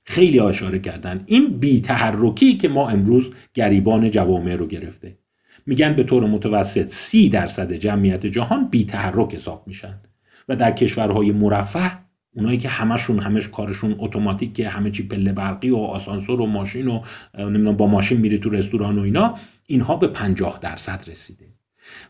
خیلی اشاره کردن. این بی تحرکی که ما امروز گریبان جوامع رو گرفته. میگن به طور متوسط سی درصد جمعیت جهان بی تحرک حساب میشن. و در کشورهای مرفه اونایی که همشون همش کارشون اتوماتیکه همه چی پله برقی و آسانسور و ماشین و نمی‌دونم با ماشین میری تو رستوران و اینا اینها به 50 درصد رسیده.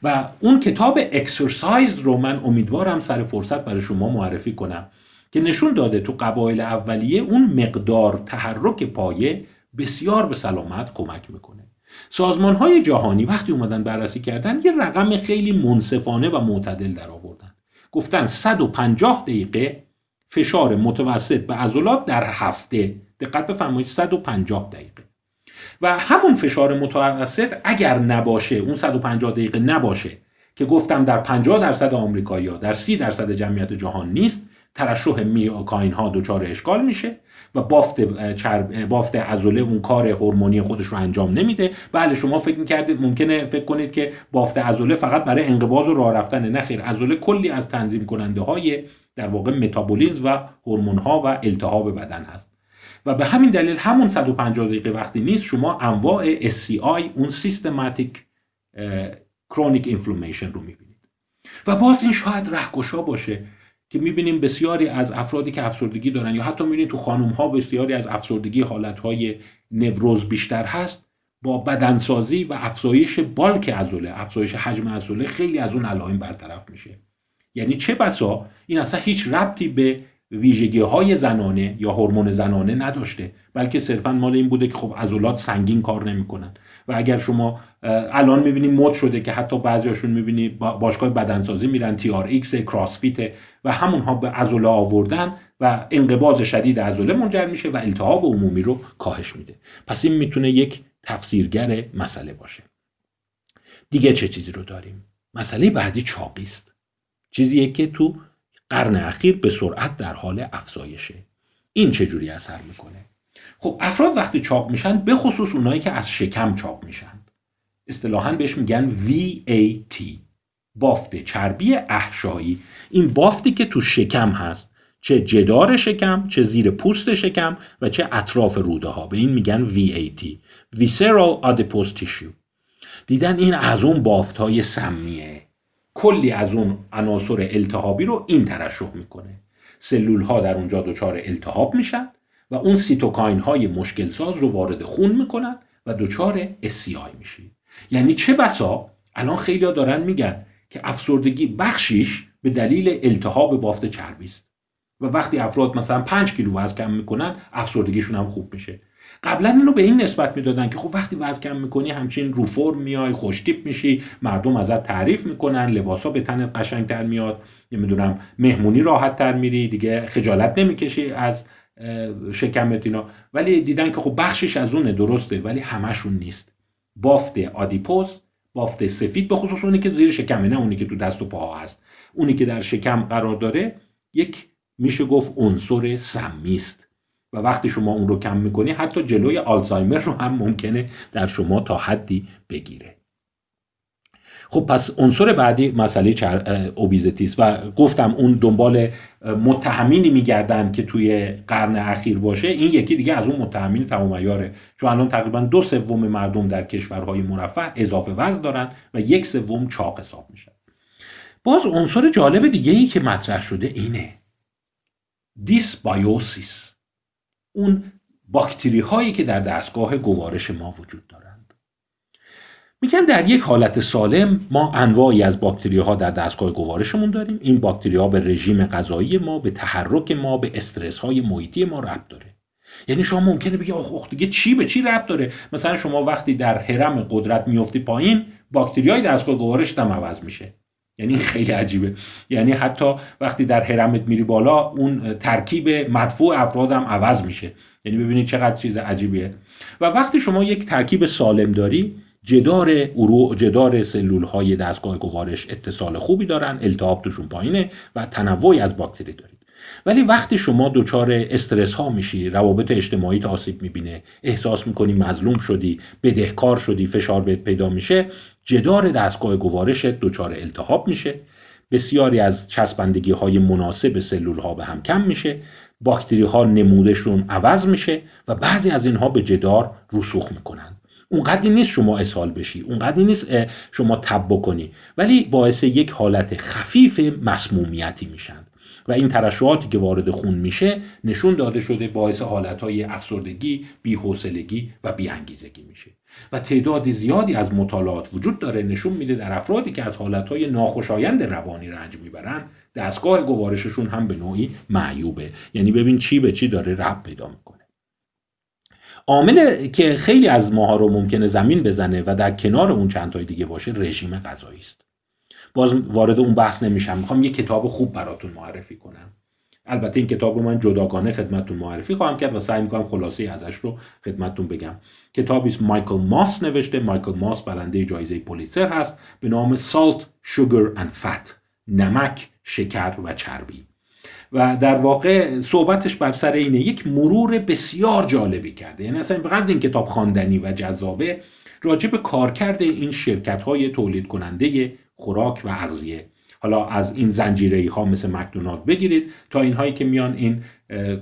و اون کتاب اکسرسایز رو من امیدوارم سر فرصت برای شما معرفی کنم. که نشون داده تو قبایل اولیه اون مقدار تحرک پایه بسیار به سلامت کمک می‌کنه. سازمان های جهانی وقتی اومدن بررسی کردن یه رقم خیلی منصفانه و معتدل در آوردن. گفتن 150 دقیقه فشار متوسط به عضلات در هفته. دقت بفرمایید 150 دقیقه. و همون فشار متوسط اگر نباشه اون 150 دقیقه نباشه که گفتم در 50 درصد آمریکایی‌ها در 30 درصد جمعیت جهان نیست ترشح میوکاین ها دچار اشکال میشه و بافت چرب بافت عضله اون کار هورمونی خودش رو انجام نمیده. بله شما فکر می‌کردید ممکنه فکر کنید که بافت عضله فقط برای انقباض و راه رفتن نه خیر. عضله کلی از تنظیم کننده های در واقع متابولیزم و هورمون ها و التهاب بدن هست. و به همین دلیل همون 150 دقیقه وقتی نیست شما انواع SCI اون systematic chronic inflammation رو می‌بینید. و باز این شاید رهگشا باشه. که می‌بینیم بسیاری از افرادی که افسردگی دارن یا حتی می‌بینید تو خانم ها بسیاری از افسردگی حالت های نوروز بیشتر هست با بدنسازی و افزایش bulk عضله افزایش حجم عضله خیلی از اون علائم برطرف میشه. یعنی چه بسا؟ این اصلا هیچ ربطی به ویژگی های زنانه یا هورمون زنانه نداشته بلکه صرفا مال این بوده که خب عضلات سنگین کار نمی‌کنن. و اگر شما الان می‌بینید مد شده که حتی بعضیاشون می‌بینی باشگاه بدنسازی میرن TRX CrossFit و همونها به عضله آوردن و انقباض شدید عضله منجر میشه و التهاب عمومی رو کاهش میده. پس این می‌تونه یک تفسیرگر مسئله باشه. دیگه چه چیزی رو داریم؟ مسئله بعدی چاقی است. چیزیه که تو قرن اخیر به سرعت در حال افزایشه. این چجوری اثر می‌کنه؟ خب افراد وقتی چاق میشن به خصوص اونایی که از شکم چاق میشن. اصطلاحا بهش میگن VAT بافت چربی احشایی. این بافتی که تو شکم هست چه جدار شکم چه زیر پوست شکم و چه اطراف روده ها به این میگن VAT Visceral Adipose Tissue. دیدن این از اون بافت های سمیه. کلی از اون عناصر التهابی رو این ترشح می‌کنه. سلول ها در اونجا دچار التهاب میشن. و اون سیتوکاین های مشکل ساز رو وارد خون می‌کنن و دچار اسیای میشی. یعنی چه بسا؟ الان خیلی دارن میگن که افسردگی بخشیش به دلیل التهاب بافت چربی است. و وقتی افراد مثلا 5 کیلو وزن کم می‌کنن افسردگیشون هم خوب میشه. قبلا اینو به این نسبت می‌دادن که خب وقتی وزن کم می‌کنی همچین رو فرم میای خوشتیپ میشی مردم ازت تعریف می‌کنن لباسا به تنت قشنگتر میاد نمی‌دونم مهمونی راحت تر میری دیگه خجالت نمی‌کشی از شکمت اینا. ولی دیدن که خب بخشش از اونه درسته ولی همشون نیست. بافت آدیپوز بافت سفید به خصوص اونی که زیر شکمه نه اونی که تو دست و پاها هست. اونی که در شکم قرار داره یک میشه گفت عنصر سمی است و وقتی شما اون رو کم می‌کنی حتی جلوی آلزایمر رو هم ممکنه در شما تا حدی بگیره. خب پس عنصر بعدی مسئله اوبیزیتی است. و گفتم اون دنبال متهمینی میگردن که توی قرن اخیر باشه. این یکی دیگه از اون متهمین تمام عیاره چون الان تقریبا دو سوم مردم در کشورهای مرفه اضافه وزن دارن و یک سوم چاق حساب میشن. باز عنصر جالب دیگه ای که مطرح شده اینه. دیسبایوسیس اون باکتری هایی که در دستگاه گوارش ما وجود دارند میگن در یک حالت سالم ما انواعی از باکتری ها در دستگاه گوارشمون داریم. این باکتری ها به رژیم غذایی ما به تحرک ما به استرس های محیطی ما ربط داره. یعنی شما ممکنه بگی آخ دیگه چی؟ به چی ربط داره؟ مثلا شما وقتی در حرم قدرت میفتی پایین باکتری های دستگاه گوارش هم عوض میشه. یعنی خیلی عجیبه. یعنی حتی وقتی در حرمت میری بالا اون ترکیب مدفوع افراد هم عوض میشه. یعنی ببینید چقدر چیز عجیبیه. و وقتی شما یک ترکیب سالم داری جدار ارو جدار سلول های دستگاه گوارش اتصال خوبی دارن التهاب توشون پایینه و تنوعی از باکتری دارید. ولی وقتی شما دچار استرس ها میشی روابط اجتماعی آسیب می‌بینه احساس می‌کنی مظلوم شدی بدهکار شدی فشار بهت پیدا میشه جدار دستگاه گوارش دچار التهاب میشه. بسیاری از چسبندگی های مناسب سلول ها به هم کم میشه باکتری ها نمودشون عوض میشه و بعضی از اینها به جدار رسوخ می‌کنن. اونقدری نیست شما اسهال بشی اونقدری نیست شما تب بکنی. ولی باعث یک حالت خفیف مسمومیتی میشن. و این ترشحاتی که وارد خون میشه نشون داده شده باعث حالتهای افسردگی، بیحوصلگی و بیانگیزگی میشه. و تعداد زیادی از مطالعات وجود داره نشون میده در افرادی که از حالتهای ناخوشایند روانی رنج می‌برن دستگاه گوارششون هم به نوعی معیوبه. یعنی ببین چی به چی داره رب پیدا می‌کنه. عامل که خیلی از ماها رو ممکنه زمین بزنه و در کنار اون چند تای دیگه باشه رژیم غذایی است. باز وارد اون بحث نمیشم. می‌خوام یه کتاب خوب براتون معرفی کنم. البته این کتاب رو من جداگانه خدمتتون معرفی خواهم کرد و سعی می‌کنم خلاصه ازش رو خدمتتون بگم. کتابی است مایکل ماس نوشته. مایکل ماس برنده جایزه پولیتسر هست. به نام سالت شوگر اند فت نمک شکر و چربی. و در واقع صحبتش بر سر اینه یک مرور بسیار جالبی کرده. یعنی اصلا بقدر این کتاب خواندنی و جذابه راجع به کارکرد این شرکت های تولید کننده خوراک و اغذیه. حالا از این زنجیره ها مثل مکدونالد بگیرید تا اینهایی که میان این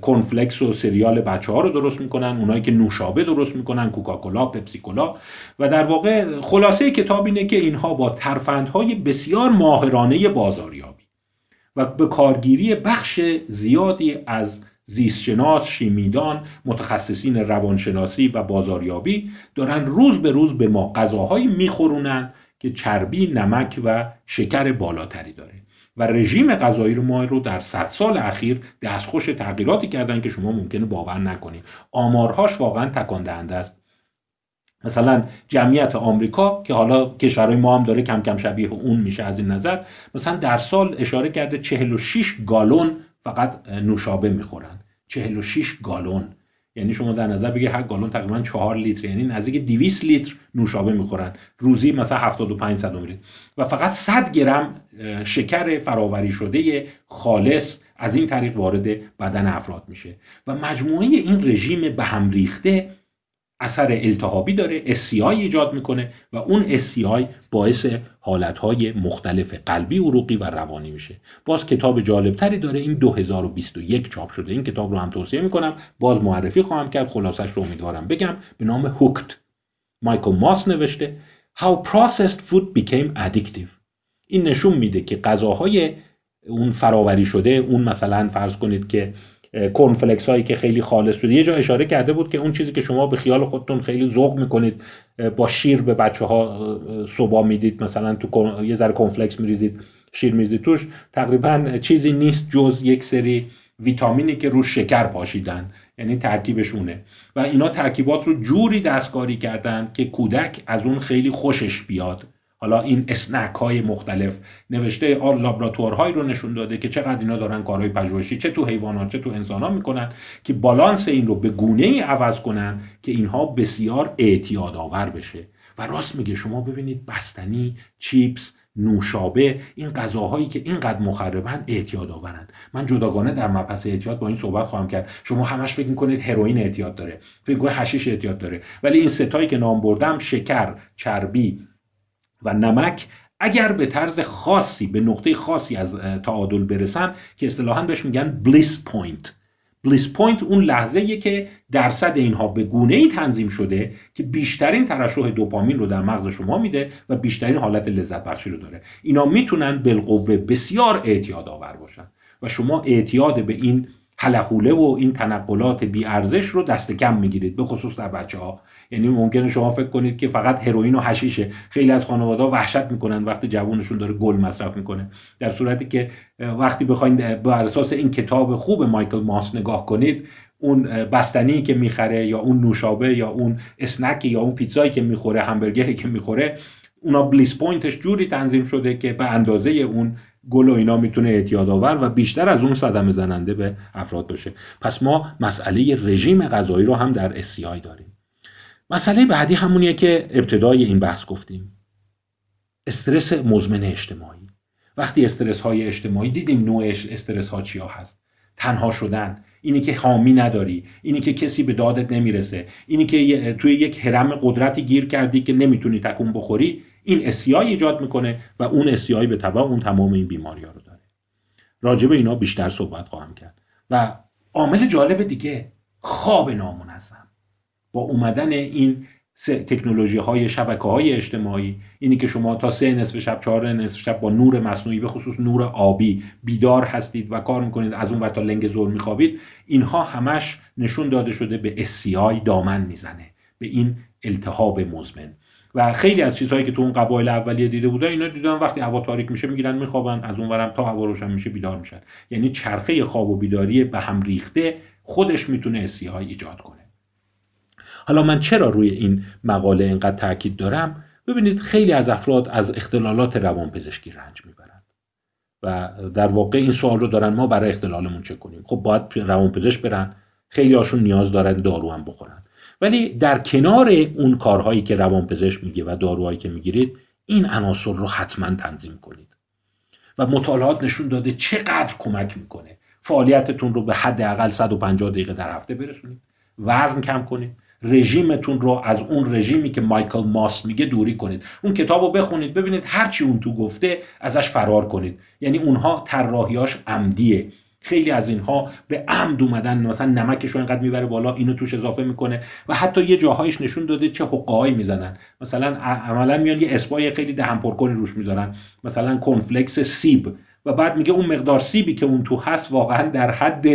کنفلکس و سریال بچه ها رو درست می‌کنن اونایی که نوشابه درست می‌کنن کوکاکولا پپسیکولا. و در واقع خلاصه کتاب اینه که اینها با ترفندهای بسیار ماهرانه بازاریابی و به کارگیری بخش زیادی از زیستشناس، شیمیدان، متخصصین روانشناسی و بازاریابی دارن روز به روز به ما غذاهایی میخورونن که چربی، نمک و شکر بالاتری داره. و رژیم غذایی رو ما رو در صد سال اخیر دستخوش تغییراتی کردن که شما ممکنه باور نکنید. آمارهاش واقعا تکان دهنده است. مثلا جمعیت آمریکا که حالا کشورهای ما هم داره کم کم شبیه اون میشه از این نظر مثلا در سال اشاره کرده 46 گالون فقط نوشابه می‌خورن. 46 گالون. یعنی شما در نظر بگیر هر گالون تقریبا 4 لیتر یعنی نزدیک 200 لیتر نوشابه می‌خورن. روزی مثلا 75 صد میلیون و فقط 100 گرم شکر فراوری شده خالص از این طریق وارد بدن افراد میشه. و مجموعه این رژیم به هم ریخته اثر التهابی داره SCI ایجاد می‌کنه و اون SCI باعث حالتهای مختلف قلبی عروقی و روانی میشه. باز کتاب جالبتری داره این 2021 چاپ شده. این کتاب رو هم توصیه می‌کنم. باز معرفی خواهم کرد خلاصش رو امیدوارم بگم. به نام هوکت مایکل ماس نوشته. How Processed Food Became Addictive. این نشون میده که غذاهای اون فراوری شده اون مثلا فرض کنید که کنفلکس هایی که خیلی خالص شده. یه جا اشاره کرده بود که اون چیزی که شما به خیال خودتون خیلی ذوق می‌کنید با شیر به بچه ها صبح می‌دید مثلا تو یه ذره کنفلکس میریزید شیر میریزید توش تقریبا چیزی نیست جز یک سری ویتامینی که رو شکر پاشیدن. یعنی ترکیبشونه. و اینا ترکیبات رو جوری دستکاری کردن که کودک از اون خیلی خوشش بیاد. حالا این اسنک های مختلف. نوشته آر لابراتوارهایی رو نشون داده که چقدر اینا دارن کارهای پژوهشی چه تو حیوانات چه تو انسان ها می‌کنن که بالانس این رو به گونه ای عوض کنن که اینها بسیار اعتیاد آور بشه. و راست میگه شما ببینید بستنی چیپس نوشابه این غذاهایی که اینقدر مخربن اعتیاد آورن من جداگانه در مبحث اعتیاد با این صحبت خواهم کرد. شما همش فکر می‌کنید هروئین اعتیاد داره. فکر کنید حشیش اعتیاد داره. ولی این سه تایی که نام بردم شکر چربی و نمک اگر به طرز خاصی به نقطه خاصی از تعادل برسن که اصطلاحا بهش میگن bliss point bliss point اون لحظه که درصد اینها به گونه ای تنظیم شده که بیشترین ترشح دوپامین رو در مغز شما میده و بیشترین حالت لذت بخشی رو داره. اینا می‌تونن بالقوه بسیار اعتیاد آور باشن و شما اعتیاد به این حلحوله و این تنقلات بی ارزش رو دست کم می‌گیرید به خصوص در بچه ها یعنی ممکنه شما فکر کنید که فقط هروئین و حشیشه. خیلی از خانواده وحشت می‌کنن وقتی جوونشون داره گل مصرف می‌کنه. در صورتی که وقتی بخواید بر اساس این کتاب خوب مایکل ماس نگاه کنید اون بستنی که می‌خره یا اون نوشابه یا اون اسنکی یا اون پیتزایی که می‌خوره همبرگری که می‌خوره اونا بلیس پوینتش جوری تنظیم شده که به اندازه اون گل و اینا می‌تونه اعتیاد آور و بیشتر از اون صدمه زننده به افراد باشه. پس ما مسئله رژیم غذایی رو هم در SCI داریم. مسئله بعدی همونیه که ابتدای این بحث گفتیم. استرس مزمن اجتماعی. وقتی استرس های اجتماعی دیدیم نوع استرس ها چیا هست. تنها شدن اینی که حامی نداری اینی که کسی به دادت نمی‌رسه اینی که توی یک حرم قدرتی گیر کردی که نمی‌تونی تکون بخوری این اسیای ایجاد می‌کنه و اون اسیای به تبع اون تمام این بیماری ها رو داره. راجع به اینا بیشتر صحبت خواهم کرد. و عامل جالب دیگه خواب نامنظم. با اومدن این تکنولوژی های شبکه های اجتماعی اینی که شما تا سه نصف شب چهار نصف شب با نور مصنوعی به خصوص نور آبی بیدار هستید و کار می‌کنید از اون ور تا لنگ زور میخوابید اینها همش نشون داده شده به اسیای دامن می‌زنه به این التهاب مزمن. و خیلی از چیزهایی که تو اون قبایل اولیه دیده بودن اینا دیدن وقتی هوا تاریک میشه می‌گیرن میخوابن از اون ورم تا هوا روشن میشه بیدار میشن. یعنی چرخه خواب و بیداری به هم ریخته خودش می‌تونه اسیای ایجاد کنه. حالا من چرا روی این مقاله اینقدر تاکید دارم؟ ببینید خیلی از افراد از اختلالات روانپزشکی رنج می‌برند. و در واقع این سوال رو دارن ما برای اختلالمون چه کنیم. خب باید روانپزشک برن خیلی هاشون نیاز دارن دارو هم بخورن. ولی در کنار اون کارهایی که روانپزشک میگه و داروهایی که می‌گیرید این عناصر رو حتما تنظیم کنید. و مطالعات نشون داده چقدر کمک می‌کنه. فعالیتتون رو به حداقل 150 دقیقه در هفته برسونید. وزن کم کنید. رژیمتون رو از اون رژیمی که مایکل ماس میگه دوری کنید. اون کتاب رو بخونید ببینید هرچی اون تو گفته ازش فرار کنید. یعنی اونها طراحیاش عمدیه. خیلی از اینها به عمد اومدن مثلا نمکش رو اینقدر می‌بره بالا اینو توش اضافه می‌کنه و حتی یه جاهایش نشون داده چه حقهایی می‌زنن. مثلا عملا میان یه اسپای خیلی دهن پرکنی روش می‌ذارن. مثلا کنفلکس سیب. و بعد میگه اون مقدار سیبی که اون تو هست واقعا در حد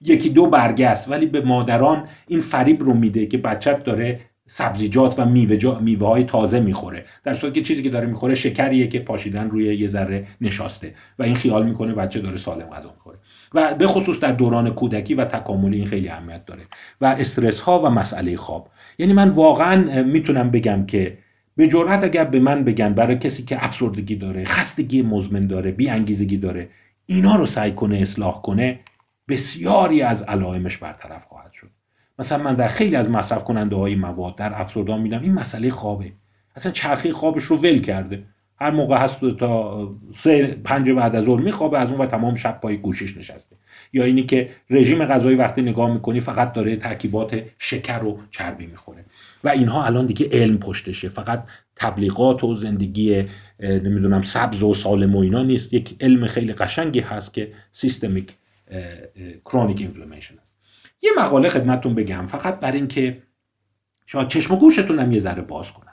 یکی دو برگه است. ولی به مادران این فریب رو میده که بچت داره سبزیجات و میوه, میوه های تازه می‌خوره. در صورتی که چیزی که داره می‌خوره شکریه که پاشیدن روی یه ذره نشاسته و این خیال می‌کنه بچه داره سالم غذا می‌خوره. و به خصوص در دوران کودکی و تکاملی این خیلی اهمیت داره. و استرس ها و مسئله خواب. یعنی من واقعا می‌تونم بگم که به جرات اگر به من بگن برای کسی که افسردگی داره خستگی مزمن داره بی انگیزگی داره اینا رو سعی کنه اصلاح کنه بسیاری از علائمش برطرف خواهد شد. مثلا من در خیلی از مصرف کننده های مواد در افسردگان میدم این مسئله خوابه. اصلا چرخی خوابش رو ول کرده. هر موقع هست تا سه پنج بعد از ظهر میخوابه از اون و تمام شب پای گوشش نشسته. یا اینی که رژیم غذایی وقتی نگاه می‌کنی فقط داره ترکیبات شکر و چربی می‌خوره. و اینها الان دیگه علم پشتشه. فقط تبلیغات و زندگی نمی‌دونم سبز و سالم و اینا نیست. یک علم خیلی قشنگی هست که سیستمیک کرونیک اینفلامشن هست یه مقاله خدمتتون بگم. فقط بر اینکه شاید چشم و گوشتون هم یه ذره باز کنم.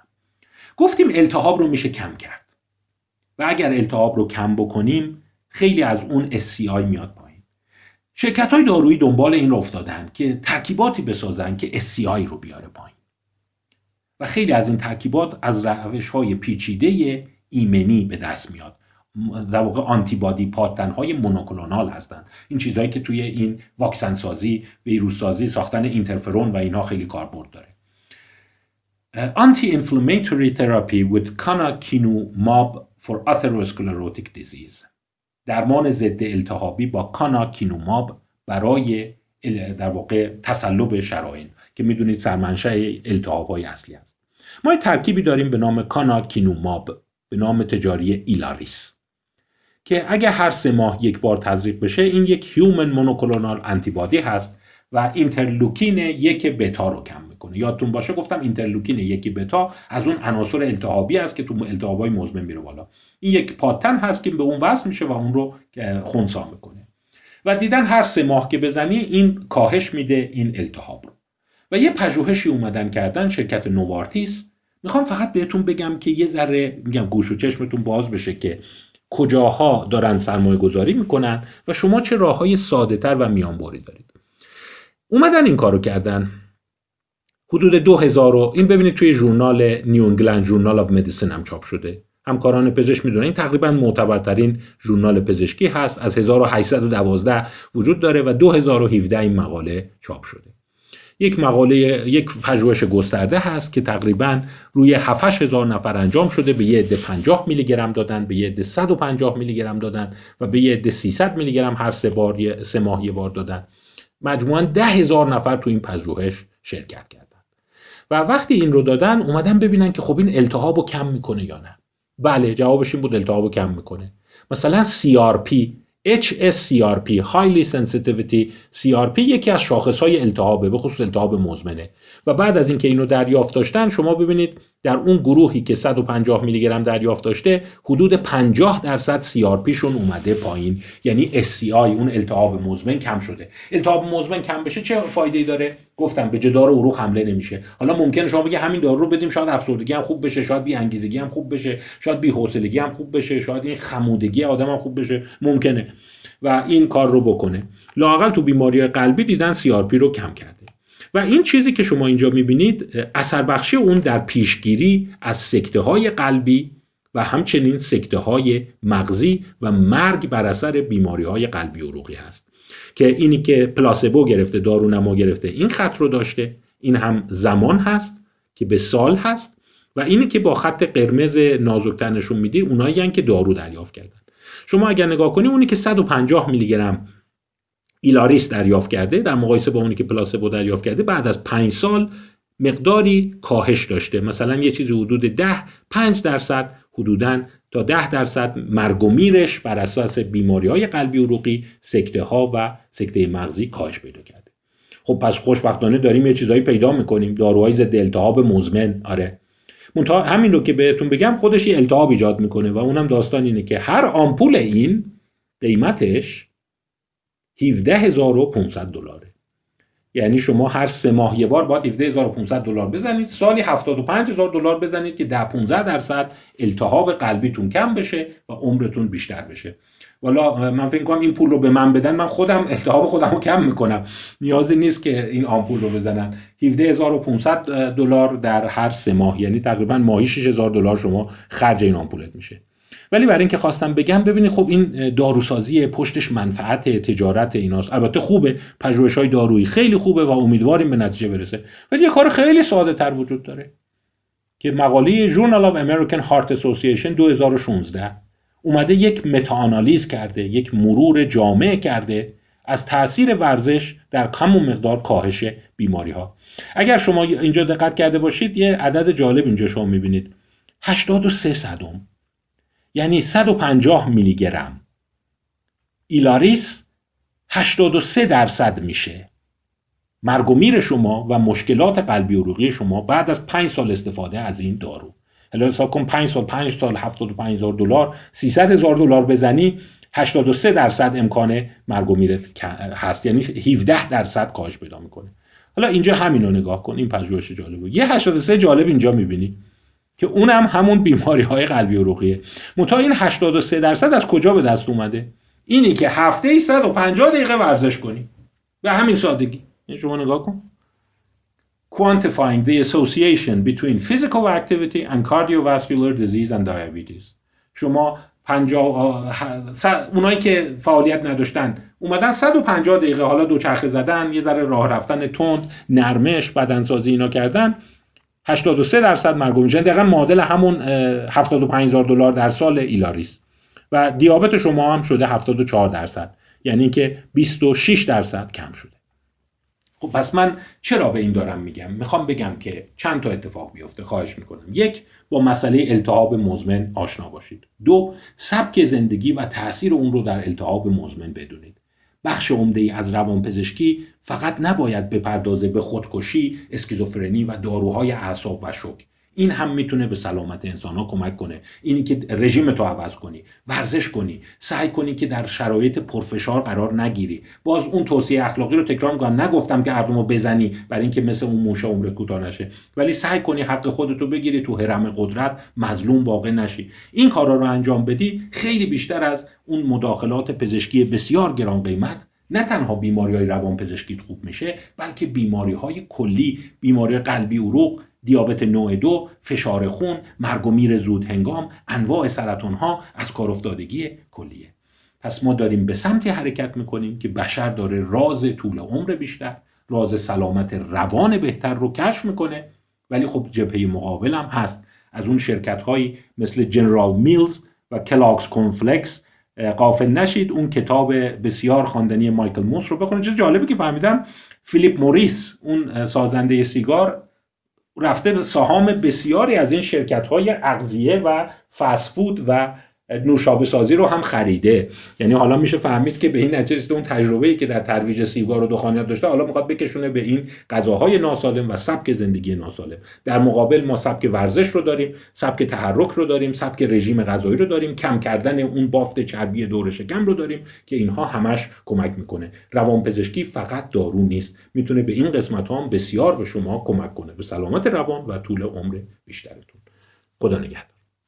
گفتیم التهاب رو میشه کم کرد. و اگر التهاب رو کم بکنیم خیلی از اون SCI میاد پایین. شرکت های دارویی دنبال این رو افتادن که ترکیباتی بسازن که SCI رو بیاره پایین. و خیلی از این ترکیبات از روش های پیچیده ایمنی به دست میاد. در واقع آنتیبادی پاتن های مونوکلونال هستند. این چیزهایی که توی این واکسن سازی ویروس سازی ساختن اینترفرون و اینها خیلی کاربرد داره. anti-inflammatory therapy with canakinumab for atherosclerotic disease. درمان ضد التهابی با کاناکینوماب برای در واقع تصلب شرایین که می‌دونید سرمنشأ التهاب های اصلی است. ما یه ترکیبی داریم به نام canakinumab به نام تجاری Ilaris که اگر هر سه ماه یک بار تزریق بشه این یک human monoclonal antibody هست و اینترلوکین یک بتا رو کم می‌کنه. یادتون باشه گفتم اینترلوکین یکی بتا از اون عناصر التهابی است که تو التهابای مزمن میره بالا. این یک پادتن هست که به اون وصل میشه و اون رو خونسا می‌کنه. و دیدن هر سه ماه که بزنی این کاهش میده این التهاب. رو و یه پژوهشی اومدن کردن شرکت نوارتیس می‌خوام فقط بهتون بگم که یه ذره میگم گوش و چشمتون باز بشه که کجاها دارن سرمایه گذاری می‌کنن و شما چه راه های ساده تر و میانبری دارید. اومدن این کارو کردن. حدود دو هزار این ببینید توی ژورنال New England Journal of Medicine هم چاپ شده. همکاران پزشک می‌دونن. این تقریبا معتبرترین ژورنال پزشکی هست. از 1812 وجود داره و 2017 این مقاله چاپ شده. یک مقاله یک پژوهش گسترده هست که تقریبا روی 7 هزار نفر انجام شده. به یه عده 50 میلی گرم دادن به یه عده 150 میلی گرم دادن و به یه عده 300 میلی گرم هر سه بار سه ماه یه بار دادن. مجموعا ده هزار نفر تو این پژوهش شرکت کردن. و وقتی این رو دادن اومدن ببینن که خب این التهاب رو کم می‌کنه یا نه. بله جوابش این بود التهاب رو کم می‌کنه. مثلا CRP HSCRP Highly Sensitivity CRP یکی از شاخص های التهابه به خصوص التهاب مزمنه. و بعد از اینکه اینو دریافت داشتن شما ببینید در اون گروهی که 150 میلی گرم دریافت داشته حدود 50 درصد CRP شون اومده پایین. یعنی SCI اون التهاب مزمن کم شده. التهاب مزمن کم بشه چه فایده ای داره؟ گفتم به جدار عروق حمله نمیشه. حالا ممکنه شما بگه همین دارو رو بدیم شاید افسردگی هم خوب بشه شاید بی انگیزگی هم خوب بشه شاید بی حوصلگی هم خوب بشه شاید این خمودگی آدم هم خوب بشه. ممکنه. و این کار رو بکنه. لاقل تو بیماری قلبی دیدن CRP رو کم کرده و این چیزی که شما اینجا می‌بینید اثر بخشی اون در پیشگیری از سکته های قلبی و همچنین سکته های مغزی و مرگ بر اثر بیماری های قلبی عروقی هست. که اینی که پلاسبو گرفته دارونما گرفته این خط رو داشته این هم زمان هست که به سال هست و اینی که با خط قرمز نازکتر نشون میدی اونایی که دارو دریافت کردن. شما اگر نگاه کنید اونی که 150 میلی گرم ایلاریس دریافت کرده در مقایسه با اونی که پلاسبو دریافت کرده بعد از 5 سال مقداری کاهش داشته. مثلا یه چیزی حدود 10 5 درصد حدودا تا 10 درصد مرگ و میرش بر اساس بیماری های قلبی عروقی سکته ها و سکته مغزی کاهش پیدا کرده. خب پس خوشبختانه داریم یه چیزایی پیدا می‌کنیم داروهای ضد التهاب مزمن. آره. منتها همین رو که بهتون بگم خودش یه التهاب ایجاد می‌کنه و اونم داستان اینه که هر آمپول این قیمتش 17500 دلاره. یعنی شما هر سه ماه یه بار باید 17500 دلار بزنید. سالی 75000 دلار بزنید که 10 15 درصد التهاب قلبیتون کم بشه و عمرتون بیشتر بشه. والا من فکر کنم این پول رو به من بدن من خودم التهاب خودم رو کم می‌کنم. نیازی نیست که این آمپول رو بزنن. 17500 دلار در هر سه ماه یعنی تقریبا ماهی 6000 دلار شما خرج این آمپولت میشه. ولی برای اینکه خواستم بگم ببینید خب این داروسازی پشتش منفعت تجارت ایناست. البته خوبه پژوهش های دارویی خیلی خوبه و امیدواریم به نتیجه برسه. ولی یه کار خیلی ساده تر وجود داره که مقاله Journal of American Heart Association 2016 اومده یک متاانالیز کرده یک مرور جامع کرده از تاثیر ورزش در کم و مقدار کاهش بیماری ها اگر شما اینجا دقت کرده باشید یه عدد جالب اینجا شما می‌بینید. 83 صدم. یعنی 150 میلی گرم ایلاریس 83 درصد میشه. مرگ و میر شما و مشکلات قلبی عروقی شما بعد از 5 سال استفاده از این دارو. حالا حساب کن 5 سال 5 سال 75 هزار دلار 300 هزار دلار بزنی 83 درصد امکان مرگ و میرت هست. یعنی 17 درصد کاهش پیدا می‌کنه. حالا اینجا همین رو نگاه کن این پژوهش جالبه. یه 83 جالب اینجا می‌بینی. که اونم همون بیماری های قلبی و عروقیه منتها این 83 درصد از کجا به دست اومده؟ اینی که هفته 150 دقیقه ورزش کنی. به همین سادگی. این شما نگاه کن. Quantifying the association between physical activity and cardiovascular disease and diabetes. شما 50 اونایی که فعالیت نداشتن اومدن 150 دقیقه حالا دوچرخه زدن یه ذره راه رفتن تند نرمش بدنسازی اینا کردن. 83 درصد مرگ میشن دقیقا معادل همون 75 هزار دلار در سال ایلاریس. و دیابت شما هم شده 74 درصد. یعنی اینکه 26 درصد کم شده. خب پس من چرا به این دارم میگم؟ می‌خوام بگم که چند تا اتفاق بیفته. خواهش می‌کنم. یک با مسئله التهاب مزمن آشنا باشید. دو سبک زندگی و تاثیر اون رو در التهاب مزمن بدونید. بخش عمده ای از روانپزشکی فقط نباید بپردازه به خودکشی، اسکیزوفرنی و داروهای اعصاب و شوک این هم می‌تونه به سلامت انسان ها کمک کنه. اینی که رژیم تو عوض کنی ورزش کنی سعی کنی که در شرایط پرفشار قرار نگیری. باز اون توصیه اخلاقی رو تکرار می‌کنم. نگفتم که رو بزنی برای اینکه مثل اون موشه عمرت کوتاه نشه. ولی سعی کنی حق خودتو بگیری تو حرم قدرت مظلوم واقع نشی. این کارا رو انجام بدی خیلی بیشتر از اون مداخلات پزشکی بسیار گران قیمت. نه تنها بیماری های روان پزشکی خوب میشه بلکه بیماری های کلی بیماری قلبی عروق دیابت نوع دو، فشار خون، مرگ و میر زود هنگام، انواع سرطان ها از کار افتادگی کلیه. پس ما داریم به سمتی حرکت می‌کنیم که بشر داره راز طول عمر بیشتر، راز سلامت روان بهتر رو کشف می‌کنه. ولی خب جبهه مقابل هم هست. از اون شرکت هایی مثل جنرال میلز و Kellogg's کورن‌فلکس غافل نشید اون کتاب بسیار خواندنی مایکل موس رو بخونید چیز جالبی که فهمیدم فیلیپ موریس اون سازنده سیگار رفته سهام بسیاری از این شرکت های اغذیه و فست‌فود و نوشابه سازی رو هم خریده. یعنی حالا میشه فهمید که به این نتیجه اون تجربه‌ای که در ترویج سیگار و دخانیات داشته حالا می‌خواد بکشونه به این غذاهای ناسالم و سبک زندگی ناسالم. در مقابل ما سبک ورزش رو داریم سبک تحرک رو داریم سبک رژیم غذایی رو داریم کم کردن اون بافت چربی دور شکم رو داریم که اینها همش کمک می‌کنه. روانپزشکی فقط دارو نیست. می‌تونه به این قسمت ها هم بسیار به شما کمک کنه. به سلامت روان و طول عمر بیشترتون. خدا نگهدار.